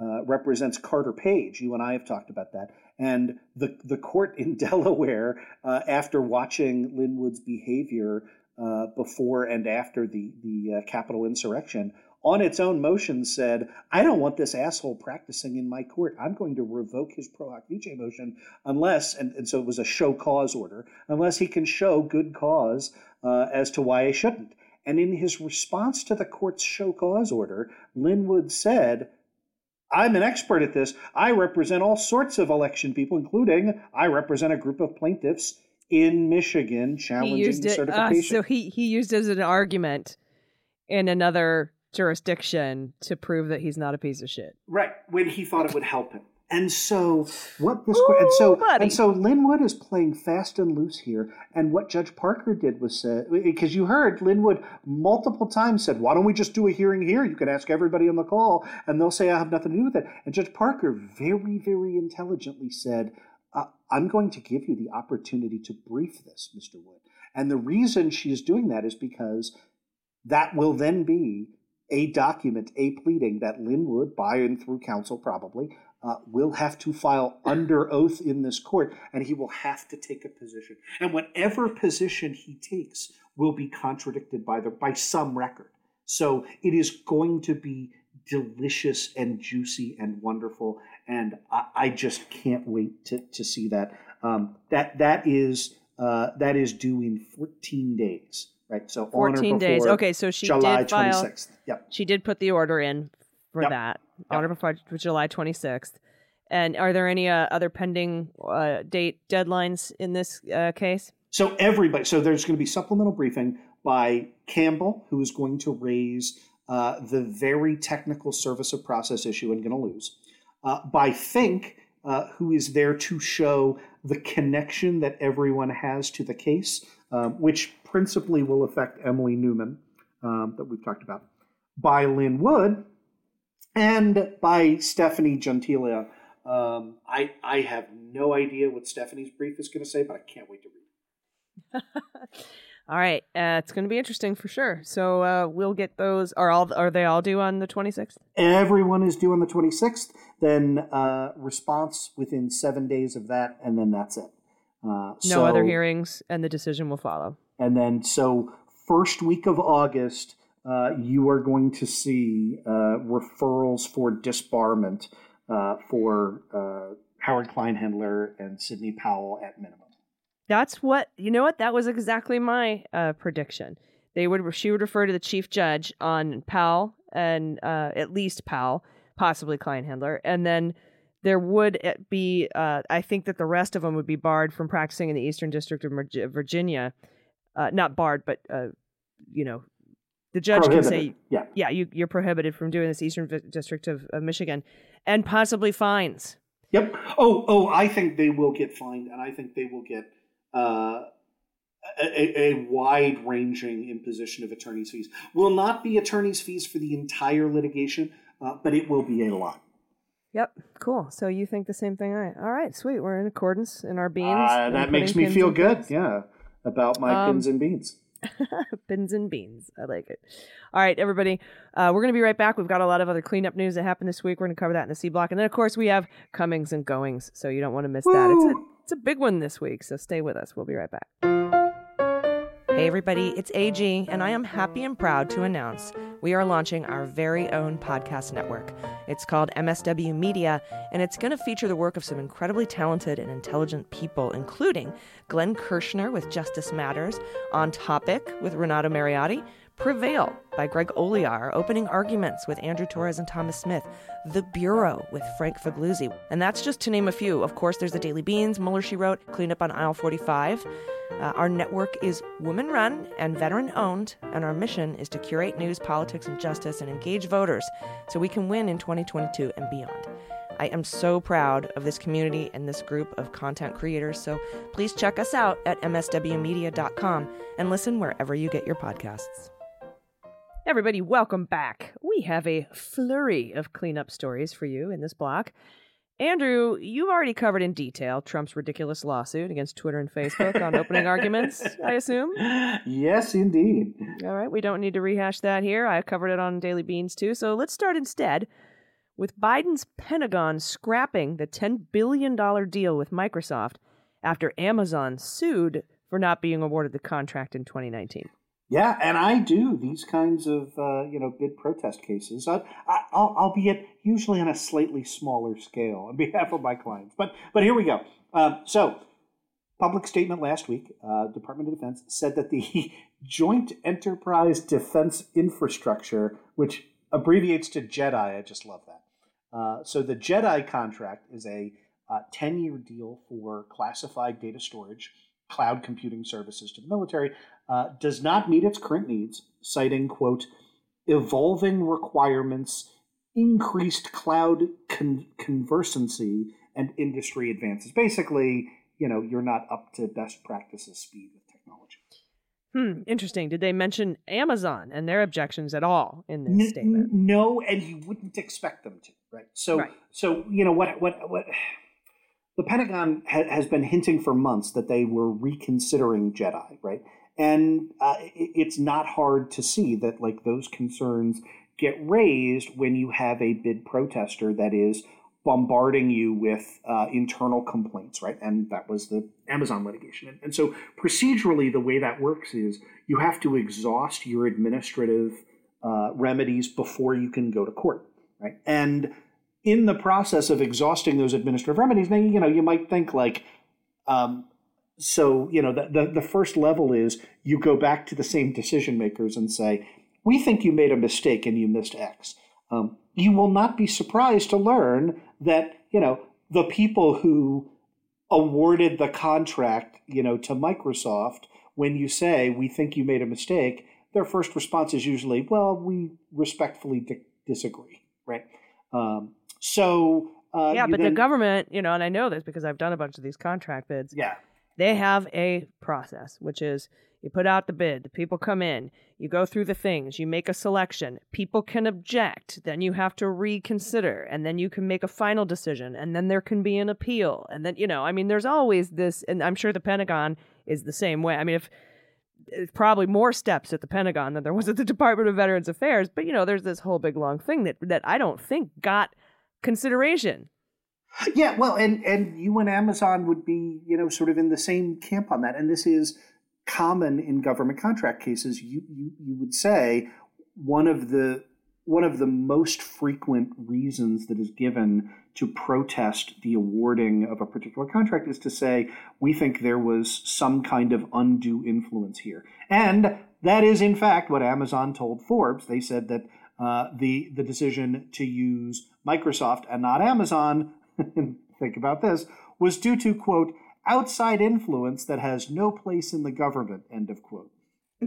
uh, represents Carter Page. You and I have talked about that. And the, the court in Delaware, uh, after watching Lin Wood's behavior uh, before and after the, the uh, Capitol insurrection, on its own motion said, I don't want this asshole practicing in my court. I'm going to revoke his pro hac vice motion unless, and, and so it was a show cause order, unless he can show good cause uh, as to why I shouldn't. And in his response to the court's show cause order, Lin Wood said, I'm an expert at this. I represent all sorts of election people, including I represent a group of plaintiffs in Michigan He challenging the it. Uh, certification. so he he used it as an argument in another jurisdiction to prove that he's not a piece of shit. Right, when he thought it would help him. And so what this Ooh, and so buddy. and so Lin Wood is playing fast and loose here. And what Judge Parker did was say because you heard Lin Wood multiple times said, "Why don't we just do a hearing here? You can ask everybody on the call, and they'll say I have nothing to do with it." And Judge Parker very very intelligently said, uh, "I'm going to give you the opportunity to brief this, Mr. Wood." And the reason she is doing that is because that will then be a document, a pleading that Lin Wood, by and through counsel probably, uh, will have to file under oath in this court, and he will have to take a position. And whatever position he takes will be contradicted by the by some record. So it is going to be delicious and juicy and wonderful, and I, I just can't wait to, to see that. Um, that that is uh, that is due in 14 days, right? So on or 14 days. Okay, so she July did file. 26th. Yep. She did put the order in for Yep. that on or before July 26th. And are there any uh, other pending uh, date deadlines in this uh, case? So everybody, so there's going to be supplemental briefing by Campbell, who is going to raise uh, the very technical service of process issue and going to lose. Uh, by Fink, uh, who is there to show the connection that everyone has to the case, um, which principally will affect Emily Newman, um, that we've talked about. By Lin Wood, and by Stefanie Junttila. Um, I I have no idea what Stefanie's brief is going to say, but I can't wait to read. it. All right, uh, it's going to be interesting for sure. So uh, we'll get those. Are all are they all due on the 26th? Everyone is due on the 26th. Then uh, response within seven days of that, and then that's it. Uh, No other hearings, and the decision will follow. And then so first week of August, uh, you are going to see uh, referrals for disbarment uh, for uh, Howard Kleinhendler and Sidney Powell at minimum. That's what you know. What that was exactly my uh, prediction. They would she would refer to the chief judge on Powell and uh, at least Powell, possibly Kleinhendler, and then there would uh, be. Uh, I think that the rest of them would be barred from practicing in the Eastern District of Virginia. Uh, not barred, but uh, you know, the judge can say, Yeah. yeah, you, you're prohibited from doing this Eastern Vi- District of, of Michigan, and possibly fines. Yep. Oh, oh, I think they will get fined, and I think they will get uh, a, a wide ranging imposition of attorney's fees. Will not be attorney's fees for the entire litigation, uh, but it will be a lot. Yep, cool. So you think the same thing? I all right, sweet. We're in accordance in our beans. Uh, that makes me feel good. things. Yeah, about my Um, pins and beans. Pins and beans. I like it. All right, everybody. Uh, we're going to be right back. We've got a lot of other cleanup news that happened this week. We're going to cover that in the C block. And then, of course, we have comings and goings. So you don't want to miss that. It's a, it's a big one this week. So stay with us. We'll be right back. Hey, everybody. It's AG, and I am happy and proud to announce we are launching our very own podcast network. It's called MSW Media, and it's going to feature the work of some incredibly talented and intelligent people, including Glenn Kirschner with Justice Matters, On Topic with Renato Mariotti, Prevail by Greg Olear, Opening Arguments with Andrew Torrez and Thomas Smith, The Bureau with Frank Figliuzzi. And that's just to name a few. Of course, there's the Daily Beans, Mueller, She Wrote, Clean Up on Aisle 45. Uh, our network is woman run and veteran owned, and our mission is to curate news, politics, and justice and engage voters so we can win in 2022 and beyond. I am so proud of this community and this group of content creators, so please check us out at mswmedia.com and listen wherever you get your podcasts. Everybody, welcome back. We have a flurry of cleanup stories for you in this block. Andrew, you've already covered in detail Trump's ridiculous lawsuit against Twitter and Facebook on opening arguments, I assume. Yes, indeed. All right, we don't need to rehash that here. I covered it on Daily Beans too. So let's start instead with Biden's Pentagon scrapping the $10 billion deal with Microsoft after Amazon sued for not being awarded the contract in 2019. Yeah, and I do these kinds of uh, you know bid protest cases, I, I, I'll, albeit usually on a slightly smaller scale on behalf of my clients. But but here we go. Um, so, public statement last week, uh, Department of Defense said that the Joint Enterprise Defense Infrastructure, which abbreviates to JEDI, I just love that. Uh, so the JEDI contract is a uh, 10-year deal for classified data storage, cloud computing services to the military uh, does not meet its current needs, citing, quote, evolving requirements, increased cloud con- conversancy, and industry advances. Basically, you know, you're not up to best practices speed with technology. Hmm, interesting. Did they mention Amazon and their objections at all in this N- statement? no, and you wouldn't expect them to, right? So, Right. so you know what? What? What? The Pentagon ha- has been hinting for months that they were reconsidering Jedi, right? And uh, it's not hard to see that like those concerns get raised when you have a bid protester that is bombarding you with uh, internal complaints, right? And that was the Amazon litigation. And, so procedurally, the way that works is you have to exhaust your administrative uh, remedies before you can go to court, right? And in the process of exhausting those administrative remedies, now you know you might think like, um, so you know the, the the first level is you go back to the same decision makers and say, we think you made a mistake and you missed X. Um, you will not be surprised to learn that you know the people who awarded the contract, you know, to Microsoft when you say we think you made a mistake, their first response is usually, "Well, we respectfully di- disagree." Right? Um, so uh, yeah, but then- the government, you know, and I know this because I've done a bunch of these contract bids. yeah, they have a process, which is you put out the bid, the people come in, you go through the things, you make a selection, people can object, then you have to reconsider, and then you can make a final decision, and then there can be an appeal. And then, you know, I mean, there's always this, and I'm sure the Pentagon is the same way. I mean, if it's probably more steps at the Pentagon than there was at the Department of Veterans Affairs, but you know, there's this whole big long thing that that I don't think got consideration. Yeah, well, and and you and Amazon would be, you know, sort of in the same camp on that. And this is common in government contract cases. You you you would say, one of the one of the most frequent reasons that is given to protest the awarding of a particular contract is to say we think there was some kind of undue influence here, and that is in fact what Amazon told Forbes. They said that uh, the the decision to use Microsoft and not Amazon, think about this, was due to quote outside influence that has no place in the government. End of quote.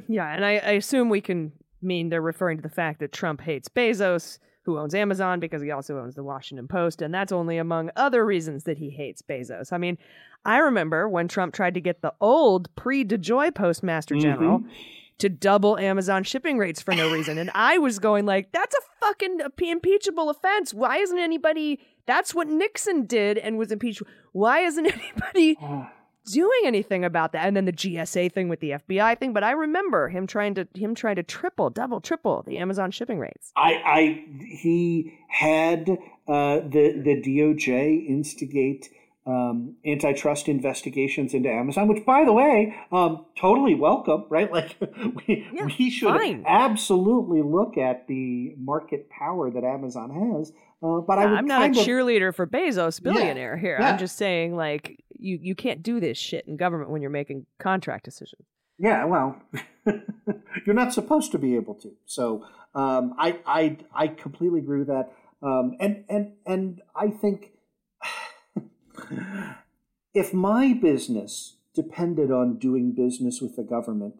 Yeah, and I, I assume we can mean they're referring to the fact that Trump hates Bezos, who owns Amazon, because he also owns the Washington Post, and that's only among other reasons that he hates Bezos. I mean, I remember when Trump tried to get the old pre DeJoy Postmaster mm-hmm. General to double Amazon shipping rates for no reason. And I was going like, that's a fucking impeachable offense. Why isn't anybody that's what Nixon did and was impeached. Why isn't anybody doing anything about that? And then the GSA thing with the FBI thing. But I remember him trying to him trying to triple, double, triple the Amazon shipping rates. I, I he had uh, the the DOJ instigate um, antitrust investigations into Amazon, which, by the way, um, totally welcome, right? Like we, yeah, we should fine. absolutely look at the market power that Amazon has. Uh, but yeah, I am not a cheerleader for Bezos, billionaire yeah, here. I'm just saying, like you you can't do this shit in government when you're making contract decisions. Yeah, well, you're not supposed to be able to. So um, I I I completely agree with that. Um, and and and I think if my business depended on doing business with the government,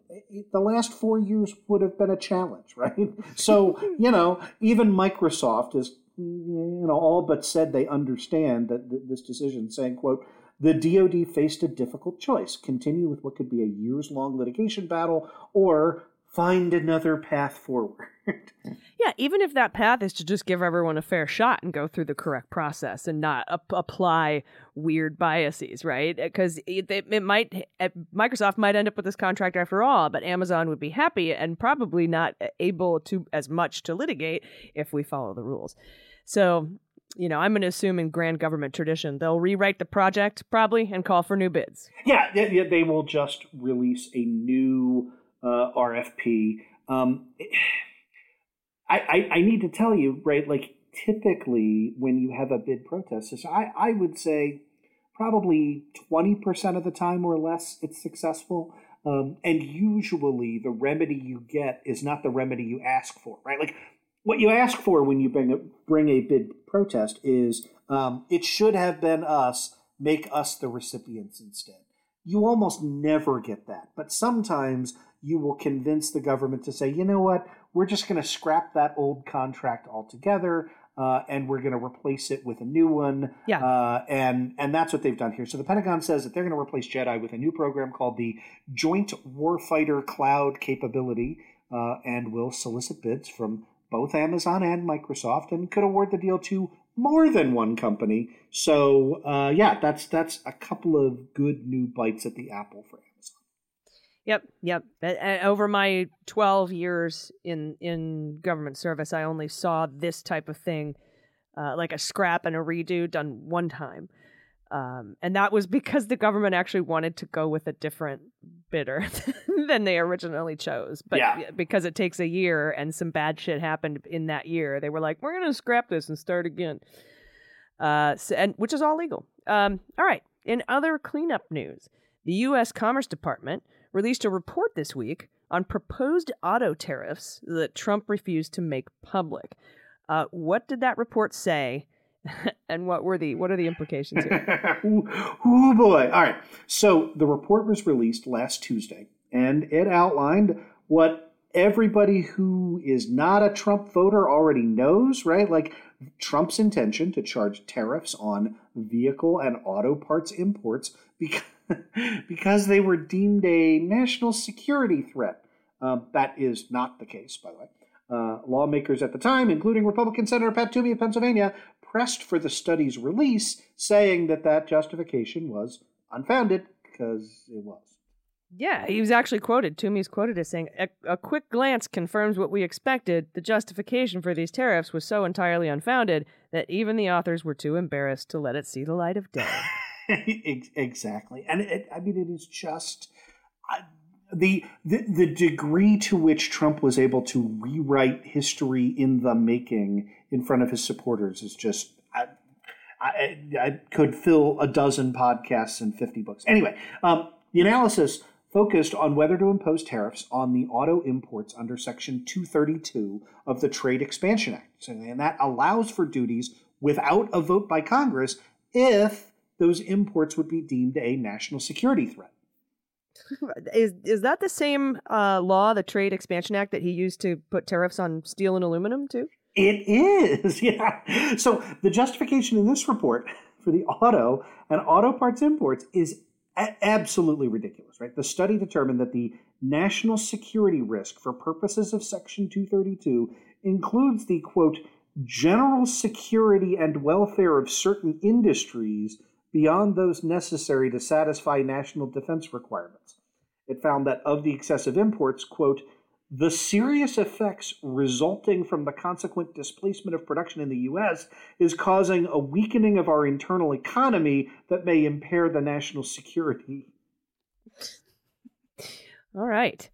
the last four years would have been a challenge, right? So, you know, even Microsoft is, you know, all but said they understand that this decision, saying, quote, the DoD faced a difficult choice continue with what could be a years long litigation battle or find another path forward. yeah, even if that path is to just give everyone a fair shot and go through the correct process and not ap- apply weird biases, right? Because it, it, it, might, eh, Microsoft might end up with this contract after all, but Amazon would be happy and probably not able to as much to litigate if we follow the rules. So, you know, I'm going to assume in grand government tradition, they'll rewrite the project probably and call for new bids. Yeah, yeah they will just release a new uh, RFP. Um, I, I, I need to tell you, right? Like typically, when you have a bid protest, I I would say probably twenty percent of the time or less it's successful. Um, and usually, the remedy you get is not the remedy you ask for, right? Like what you ask for when you bring a, bring a bid protest is um, it should have been us, make us the recipients instead. You almost never get that, but sometimes you will convince the government to say, you know what, we're just going to scrap that old contract altogether. Uh, and we're going to replace it with a new one. Yeah. Uh, and and that's what they've done here. So the Pentagon says that they're going to replace JEDI with a new program called the Joint Warfighter Cloud Capability, uh, and will solicit bids from both Amazon and Microsoft, and could award the deal to more than one company. So uh, yeah, that's that's a couple of good new bites at the apple for Yep, yep. over my 12 years in in government service, I only saw this type of thing, uh, like a scrap and a redo, done one time. Um, and that was because the government actually wanted to go with a different bidder than they originally chose. But yeah. because it takes a year and some bad shit happened in that year, they were like, "We're going to scrap this and start again," uh, so, and which is all legal. Um, all right. In other cleanup news, the U.S. Commerce Department released a report this week on proposed auto tariffs that Trump refused to make public. Uh, what did that report say? and what were the what are the implications here? oh boy! All right. So the report was released last Tuesday, and it outlined what everybody who is not a Trump voter already knows, right? Like Trump's intention to charge tariffs on vehicle and auto parts imports because because they were deemed a national security threat. Uh, that is not the case, by the way. Uh, lawmakers at the time, including Republican Senator Pat Toomey of Pennsylvania, pressed for the study's release, saying that that justification was unfounded because it was. Yeah, he was actually quoted. Toomey's quoted as saying, a, a, quick glance confirms what we expected. The justification for these tariffs was so entirely unfounded that even the authors were too embarrassed to let it see the light of day. exactly, and it, I mean, it is just. The, the the degree to which Trump was able to rewrite history in the making in front of his supporters is just I, I, I could fill a dozen podcasts and fifty books. Anyway, um, the analysis focused on whether to impose tariffs on the auto imports under Section 232 of the Trade Expansion Act, and that allows for duties without a vote by Congress if those imports would be deemed a national security threat. Is is that the same uh, law, the Trade Expansion Act, that he used to put tariffs on steel and aluminum too? It is, yeah. So the justification in this report for the auto and auto parts imports is a- absolutely ridiculous, right? The study determined that the national security risk for purposes of Section 232 includes the quote general security and welfare of certain industries beyond those necessary to satisfy national defense requirements. It found that of the excessive imports, quote, the serious effects resulting from the consequent displacement of production in the U.S. is causing a weakening of our internal economy that may impair the national security. All right.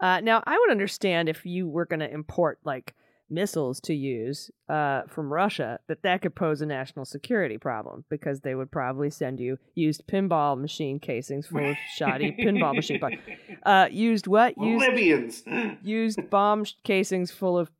Uh, now, I would understand if you were going to import like missiles to use uh, from Russia, that that could pose a national security problem because they would probably send you used pinball machine casings full of shoddy pinball machine parts. Uh, used what? Used, Libyans. used bomb casings full of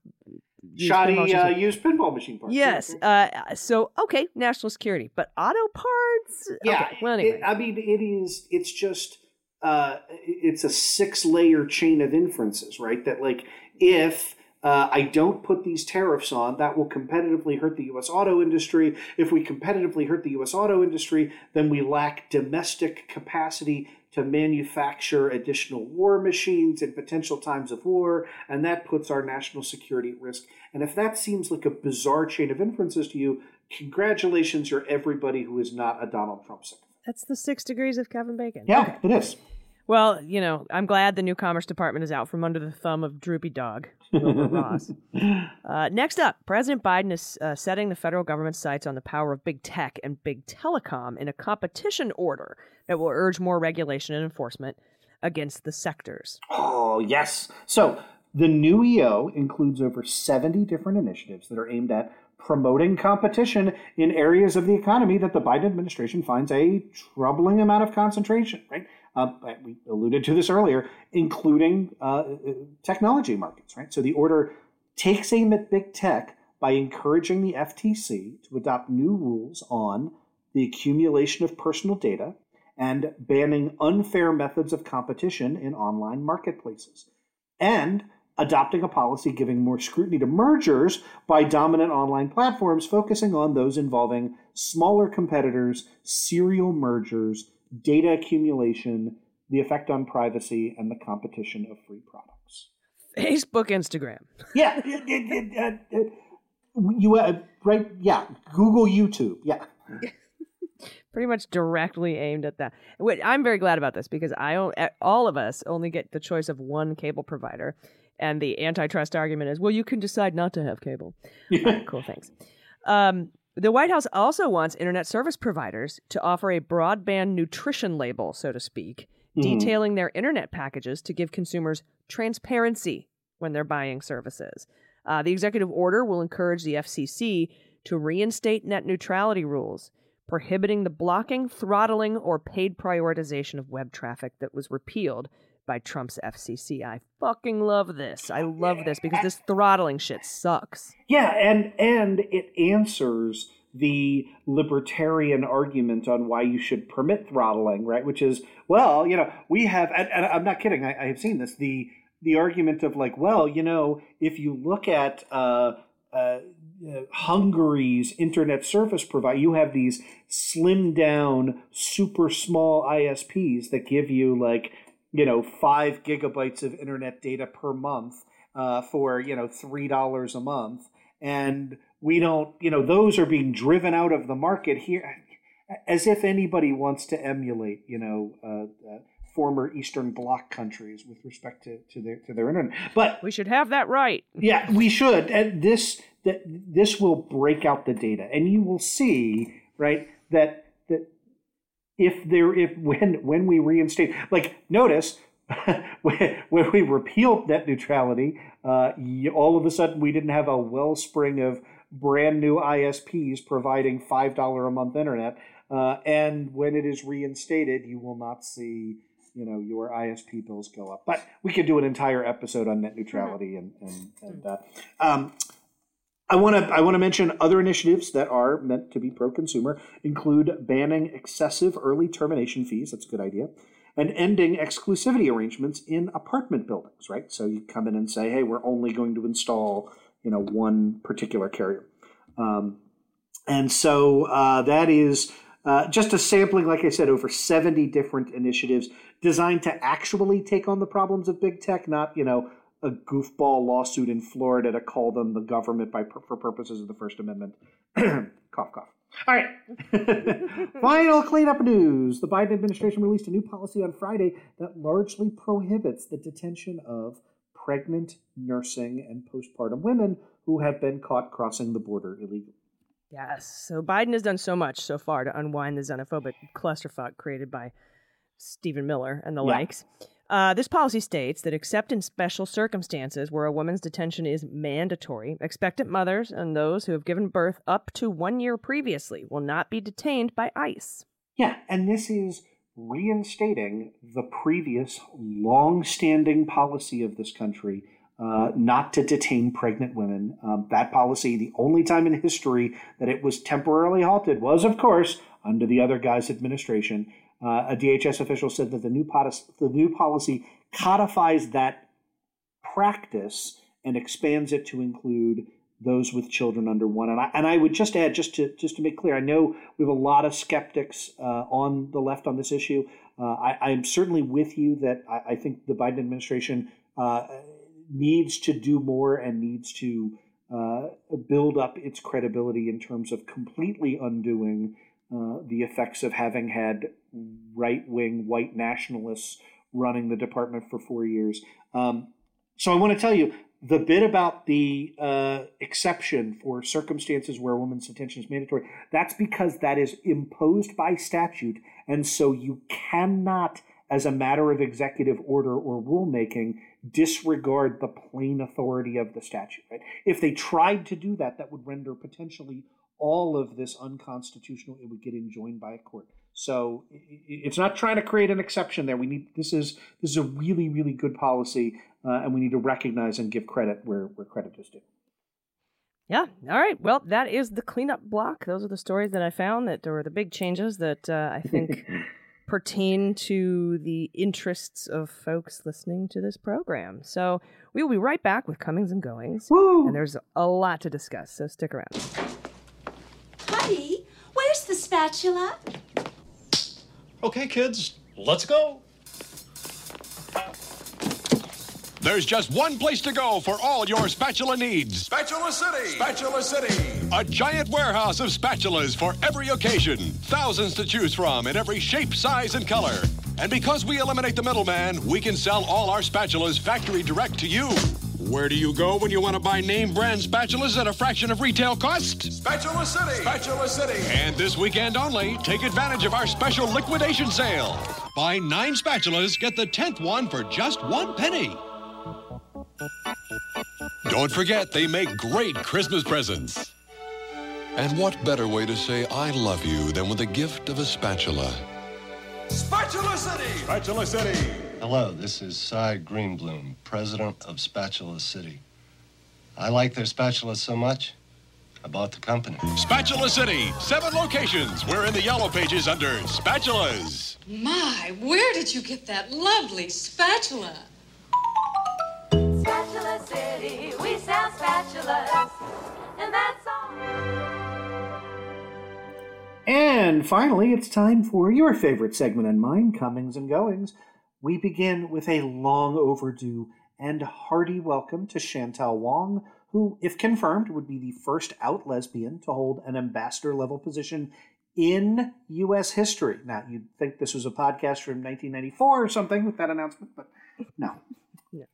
used Shoddy pinball uh, used pinball machine parts. Yes. Uh, so okay, national security, but auto parts. Yeah. Okay, well, anyway. it- I mean, it is. It's just. Uh, it's a six-layer chain of inferences, right? That like, if uh, I don't put these tariffs on, that will competitively hurt the U.S. auto industry. If we competitively hurt the U.S. auto industry, then we lack domestic capacity to manufacture additional war machines in potential times of war, and that puts our national security at risk. And if that seems like a bizarre chain of inferences to you, congratulations, you're everybody who is not a Donald Trump sycophant. That's the six degrees of Kevin Bacon. Yeah, it is. Well, you know, I'm glad the new Commerce Department is out from under the thumb of Droopy Dog, Wilbur Ross. Uh, next up, President Biden is uh, setting the federal government's sights on the power of big tech and big telecom in a competition order that will urge more regulation and enforcement against the sectors. Oh, yes. So the new EO includes over 70 different initiatives that are aimed at promoting competition in areas of the economy that the Biden administration finds a troubling amount of concentration, right? Uh, we alluded to this earlier, including uh, technology markets, right? So the order takes aim at big tech by encouraging the FTC to adopt new rules on the accumulation of personal data and banning unfair methods of competition in online marketplaces, and adopting a policy giving more scrutiny to mergers by dominant online platforms, focusing on those involving smaller competitors, serial mergers, data accumulation, the effect on privacy, and the competition of free products. Facebook, Instagram. Yeah, it- it- it- you uh, right? Yeah, Google, YouTube. Yeah. Pretty much directly aimed at that. I'm very glad about this because I all of us only get the choice of one cable provider, and the antitrust argument is, well, you can decide not to have cable. Right, cool, thanks. Um, the White House also wants internet service providers to offer a broadband nutrition label, so to speak, detailing their internet packages to give consumers transparency when they're buying services. Uh, the executive order will encourage the FCC to reinstate net neutrality rules, prohibiting the blocking, throttling, or paid prioritization of web traffic that was repealed by Trump's FCC. I fucking love this. I love this because this throttling shit sucks. Yeah, and and it answers the libertarian argument on why you should permit throttling, right? Which is, well, you know, we have, and, and I'm not kidding. I, I have seen this. The the argument of like, well, you know, if you look at uh, uh, uh, Hungary's internet service provider, you have these slim down, super small ISPs that give you like, you know, five gigabytes of internet data per month uh, for you know three dollars a month, and we don't, you know, those are being driven out of the market here, as if anybody wants to emulate, you know. Uh, uh, former Eastern Bloc countries with respect to, to their to their internet, but We should have that right. yeah, we should. And this that this will break out the data, and you will see right that that if there if when when we reinstate, like notice when we repealed net neutrality, uh, all of a sudden we didn't have a wellspring of brand new ISPs providing $5 a month internet. Uh, and when it is reinstated, you will not see you know your ISP bills go up. But we could do an entire episode on net neutrality and and, and uh, um, I want to I want to mention other initiatives that are meant to be pro consumer include banning excessive early termination fees. That's a good idea. And ending exclusivity arrangements in apartment buildings, right? So you come in and say, "Hey, we're only going to install, you know, one particular carrier," um, and so uh, that is uh, just a sampling, like I said, over 70 different initiatives designed to actually take on the problems of big tech, not, you know, a goofball lawsuit in Florida to call them the government by for purposes of the First Amendment. cough, cough. All right. Final cleanup news. The Biden administration released a new policy on Friday that largely prohibits the detention of pregnant, nursing, and postpartum women who have been caught crossing the border illegally. Yes. So Biden has done so much so far to unwind the xenophobic clusterfuck created by Stephen Miller and the yeah. likes. Uh, this policy states that except in special circumstances where a woman's detention is mandatory, expectant mothers and those who have given birth up to one year previously will not be detained by ICE. Yeah, and this is reinstating the previous long-standing policy of this country uh, not to detain pregnant women. Um, that policy, the only time in history that it was temporarily halted, was, of course, under the other guy's administration. Uh, a DHS official said that the new, policy, the new policy codifies that practice and expands it to include those with children under one. And I, and I would just add, just to just to make clear, I know we have a lot of skeptics uh, on the left on this issue. Uh, I, am certainly with you that I, I, think the Biden administration uh, needs to do more and needs to uh, build up its credibility in terms of completely undoing uh, the effects of having had right wing white nationalists running the department for four years. Um, so I want to tell you the bit about the uh, exception for circumstances where a woman's detention is mandatory, that's because that is imposed by statute. And so you cannot, as a matter of executive order or rulemaking, disregard the plain authority of the statute. Right? If they tried to do that, that would render potentially all of this unconstitutional. It would get enjoined by a court. So it's not trying to create an exception there. We need this is this is a really really good policy, uh, and we need to recognize and give credit where where credit is due. Yeah. All right. Well, that is the cleanup block. Those are the stories that I found that were the big changes that uh, I think pertain to the interests of folks listening to this program. So we will be right back with comings and goings, Woo! and there's a lot to discuss. So stick around. Buddy, where's the spatula? Okay, kids, let's go. There's just one place to go for all your spatula needs. Spatula City! Spatula City! A giant warehouse of spatulas for every occasion. Thousands to choose from in every shape, size, and color. And because we eliminate the middleman, we can sell all our spatulas factory direct to you. Where do you go when you want to buy name brand spatulas at a fraction of retail cost? Spatula City! Spatula City! And this weekend only, take advantage of our special liquidation sale. Buy nine spatulas, get the tenth one for just one penny. Don't forget, they make great Christmas presents. And what better way to say I love you than with the gift of a spatula? Spatula City! Spatula City! Hello, this is Cy Greenbloom, president of Spatula City. I like their spatulas so much, I bought the company. Spatula City, seven locations. We're in the yellow pages under spatulas. My, where did you get that lovely spatula? Spatula City, we sell spatulas, and that's all. And finally, it's time for your favorite segment and mine, Comings and Goings we begin with a long overdue and hearty welcome to Chantale Wong, who, if confirmed, would be the first out lesbian to hold an ambassador level position in U.S. history. Now, you'd think this was a podcast from 1994 or something with that announcement, but no. no.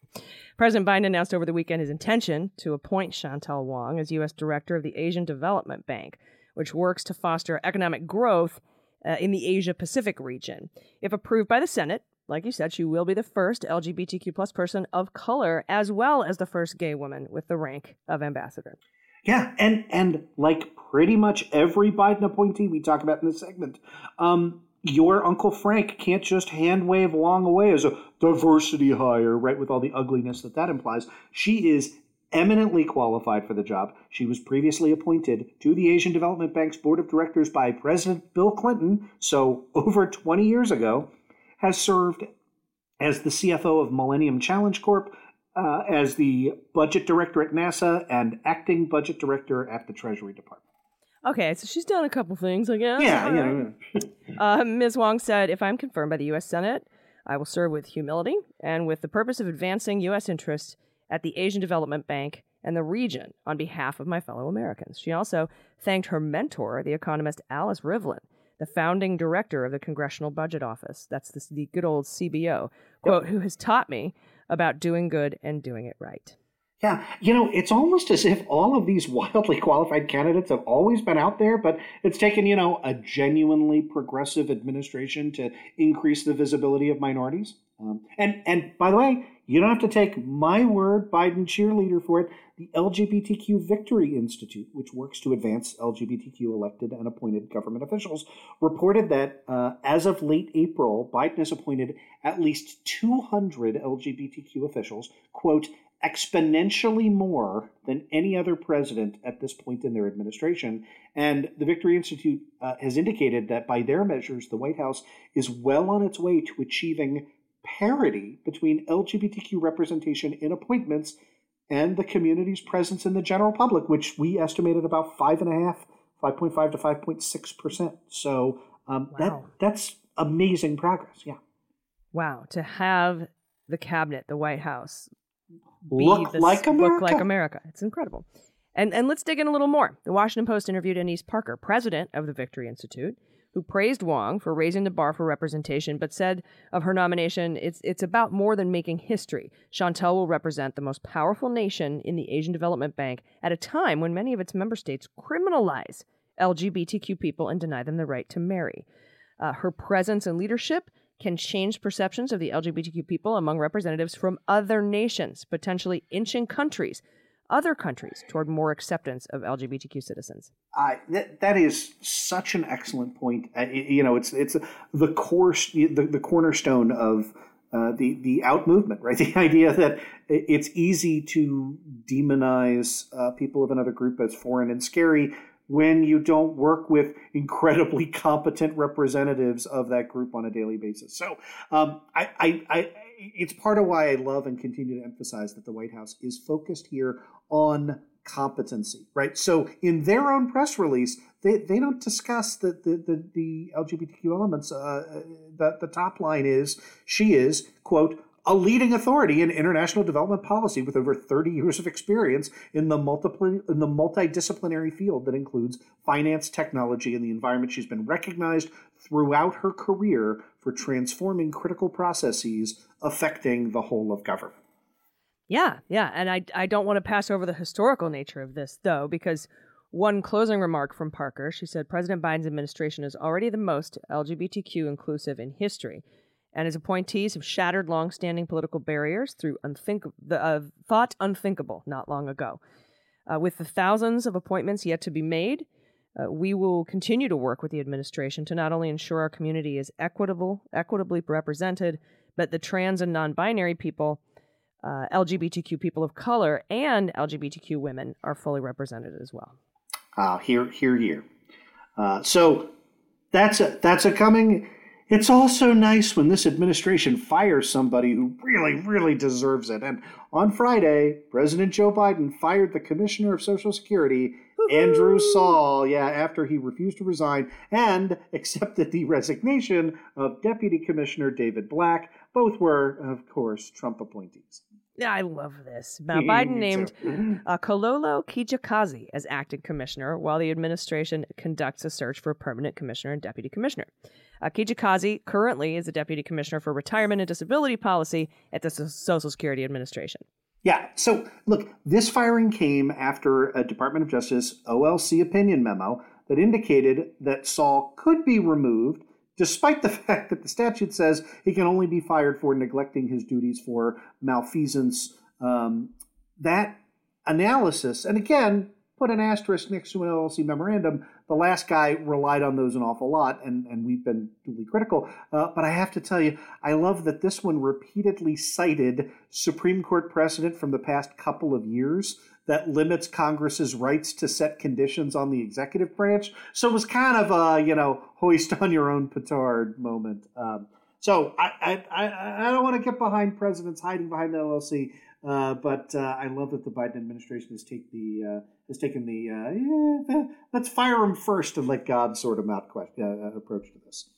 President Biden announced over the weekend his intention to appoint Chantale Wong as U.S. Director of the Asian Development Bank, which works to foster economic growth uh, in the Asia Pacific region. If approved by the Senate, like you said, she will be the first LGBTQ plus person of color, as well as the first gay woman with the rank of ambassador. Yeah, and and like pretty much every Biden appointee we talk about in this segment, um, your Uncle Frank can't just hand wave along away as a diversity hire, right? With all the ugliness that that implies. She is eminently qualified for the job. She was previously appointed to the Asian Development Bank's board of directors by President Bill Clinton, so over 20 years ago, has served as the CFO of Millennium Challenge Corp, uh, as the budget director at NASA, and acting budget director at the Treasury Department. Okay, so she's done a couple things, I guess. Yeah, right. yeah. Uh, Ms. Wong said, if I'm confirmed by the U.S. Senate, I will serve with humility and with the purpose of advancing U.S. interests at the Asian Development Bank and the region on behalf of my fellow Americans. She also thanked her mentor, the economist Alice Rivlin, the founding director of the Congressional Budget Office. That's the, the good old CBO, quote, who has taught me about doing good and doing it right. Yeah, you know, it's almost as if all of these wildly qualified candidates have always been out there, but it's taken, you know, a genuinely progressive administration to increase the visibility of minorities. Um, and and by the way, you don't have to take my word, Biden cheerleader for it. The LGBTQ Victory Institute, which works to advance LGBTQ elected and appointed government officials, reported that uh, as of late April, Biden has appointed at least 200 LGBTQ officials, quote, exponentially more than any other president at this point in their administration. And the Victory Institute uh, has indicated that by their measures, the White House is well on its way to achieving parity between LGBTQ representation in appointments and the community's presence in the general public, which we estimated about five and a half, 5.5 to 5.6 percent. So um, that that's amazing progress. Yeah. Wow, to have the cabinet, the White House, be Look the- like Look like America. America. It's incredible. And and let's dig in a little more. The Washington Post interviewed Anise Parker, president of the Victory Institute, who praised Wong for raising the bar for representation, but said of her nomination, it's it's about more than making history. Chantale will represent the most powerful nation in the Asian Development Bank at a time when many of its member states criminalize LGBTQ people and deny them the right to marry. Uh, her presence and leadership can change perceptions of the LGBTQ people among representatives from other nations, potentially inching countries, other countries, toward more acceptance of LGBTQ citizens. That, that is such an excellent point. Uh, you know, it's it's the core the, the cornerstone of uh, the the out movement, right? The idea that it's easy to demonize uh, people of another group as foreign and scary when you don't work with incredibly competent representatives of that group on a daily basis. So, um, I, I, I, it's part of why I love and continue to emphasize that the White House is focused here on competency, right? So, in their own press release, they, they don't discuss the, the, the, the LGBTQ elements. Uh, the, the top line is she is, quote, a leading authority in international development policy with over 30 years of experience in the multiple in the multidisciplinary field that includes finance, technology, and the environment. She's been recognized throughout her career for transforming critical processes affecting the whole of government. Yeah, yeah, and I I don't want to pass over the historical nature of this though, because one closing remark from Parker, she said President Biden's administration is already the most LGBTQ inclusive in history, and his appointees have shattered long-standing political barriers through unthink the uh, thought unthinkable not long ago. Uh, with the thousands of appointments yet to be made, uh, we will continue to work with the administration to not only ensure our community is equitable, equitably represented, but the trans and non-binary people uh, LGBTQ people of color and LGBTQ women are fully represented as well. Uh, here, here, here. Uh, so that's a that's a coming. It's also nice when this administration fires somebody who really, really deserves it. And on Friday, President Joe Biden fired the Commissioner of Social Security, Andrew Saul, yeah, after he refused to resign and accepted the resignation of Deputy Commissioner David Black. Both were, of course, Trump appointees. Yeah, I love this. Now, Biden named uh, Kilolo Kijakazi as acting commissioner while the administration conducts a search for a permanent commissioner and deputy commissioner. Uh, Kijakazi currently is the deputy commissioner for retirement and disability policy at the So- Social Security Administration. Yeah. So, look, this firing came after a Department of Justice OLC opinion memo that indicated that Saul could be removed despite the fact that the statute says he can only be fired for neglecting his duties for malfeasance. Um, that analysis, and again, put an asterisk next to an OLC memorandum. The last guy relied on those an awful lot, and, and we've been duly critical. Uh, but I have to tell you, I love that this one repeatedly cited Supreme Court precedent from the past couple of years that limits Congress's rights to set conditions on the executive branch. So it was kind of a, you know, hoist on your own petard moment. Um, so I, I, I, don't want to get behind presidents hiding behind the LLC, Uh, but uh, I love that the Biden administration has take the uh, has taken the uh, yeah, let's fire him first and let God sort him out uh, approach to this.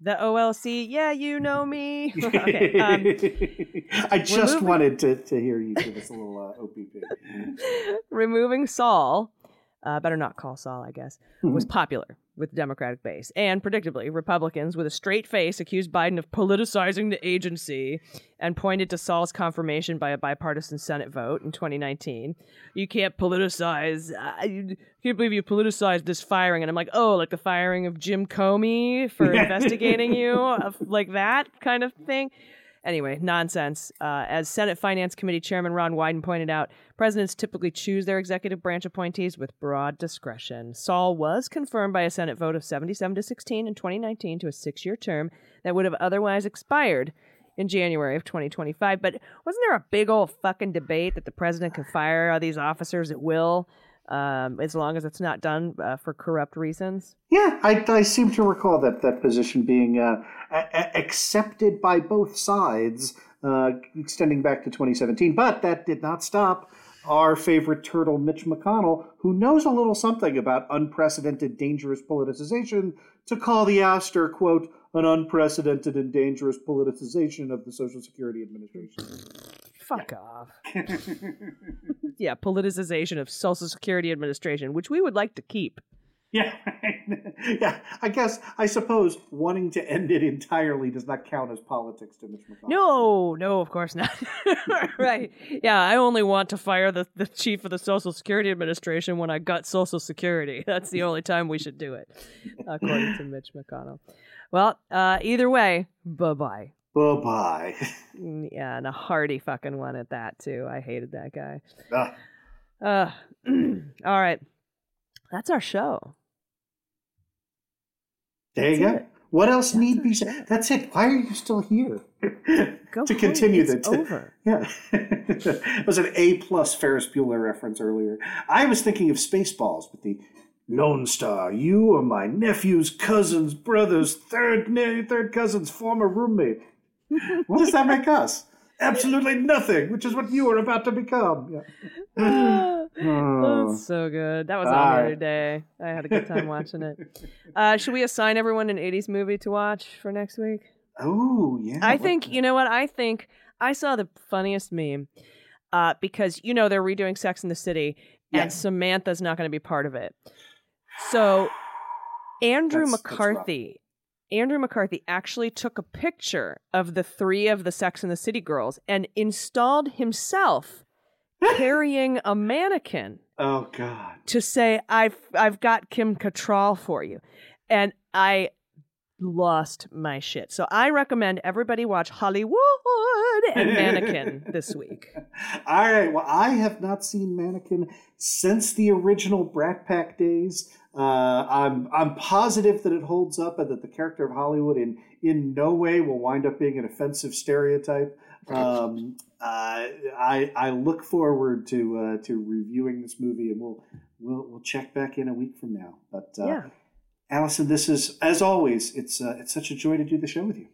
The OLC, yeah, you know me. okay, um, I just wanted to, to hear you give us a little uh, OPP. removing Saul, uh, better not call Saul, I guess, was hmm. popular with the Democratic base. And predictably, Republicans with a straight face accused Biden of politicizing the agency and pointed to Saul's confirmation by a bipartisan Senate vote in 2019. You can't politicize, uh, I can't believe you politicized this firing. And I'm like, oh, like the firing of Jim Comey for investigating you, uh, like that kind of thing. Anyway, nonsense. Uh, as Senate Finance Committee Chairman Ron Wyden pointed out, presidents typically choose their executive branch appointees with broad discretion. Saul was confirmed by a Senate vote of 77 to 16 in 2019 to a six year term that would have otherwise expired in January of 2025. But wasn't there a big old fucking debate that the president could fire all these officers at will? Um, as long as it's not done uh, for corrupt reasons. Yeah, I, I, seem to recall that that position being uh, a- accepted by both sides, uh, extending back to 2017. But that did not stop our favorite turtle, Mitch McConnell, who knows a little something about unprecedented, dangerous politicization, to call the ouster, quote, an unprecedented and dangerous politicization of the Social Security Administration. Fuck yeah. off. yeah, politicization of Social Security Administration, which we would like to keep. Yeah, yeah. I guess I suppose wanting to end it entirely does not count as politics to Mitch McConnell. No, no, of course not. right? Yeah, I only want to fire the, the chief of the Social Security Administration when I gut Social Security. That's the only time we should do it, according to Mitch McConnell. Well, uh, either way, bye bye. Bye bye. Mm, yeah, and a hearty fucking one at that too. I hated that guy. Ah. Uh, all right, that's our show. There you go. It. What else that's need be said? That's it. Why are you still here? Go to continue the over. Yeah, it was an A plus Ferris Bueller reference earlier. I was thinking of Spaceballs with the Lone Star. You are my nephew's cousin's brother's third third cousin's former roommate. What does that make us? Absolutely nothing, which is what you are about to become. Yeah. oh. That's so good. That was on the other day. I had a good time watching it. Uh, should we assign everyone an 80s movie to watch for next week? Oh, yeah. I think, you know what? I think I saw the funniest meme uh, because, you know, they're redoing Sex in the City and Samantha's not going to be part of it. So Andrew that's, McCarthy Andrew McCarthy actually took a picture of the three of the Sex and the City girls and installed himself carrying a mannequin. Oh God! To say I've I've got Kim Cattrall for you, and I lost my shit. So I recommend everybody watch Hollywood and Mannequin this week. All right. Well, I have not seen Mannequin since the original Brat Pack days. Uh, I'm I'm positive that it holds up and that the character of Hollywood in in no way will wind up being an offensive stereotype. Um, uh, I I look forward to uh, to reviewing this movie and we'll we'll we'll check back in a week from now. But uh, yeah. Allison, this is as always. It's uh, it's such a joy to do the show with you.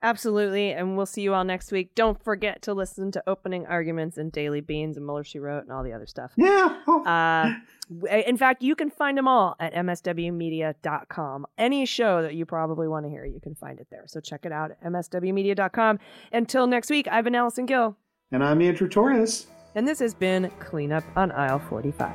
Absolutely, and we'll see you all next week. Don't forget to listen to opening arguments and Daily Beans and Mueller She Wrote and all the other stuff. Yeah. Uh, in fact, you can find them all at mswmedia.com. Any show that you probably want to hear, you can find it there. So check it out at mswmedia.com. Until next week, I've been Allison Gill. And I'm Andrew Torrez. And this has been Cleanup on Aisle 45.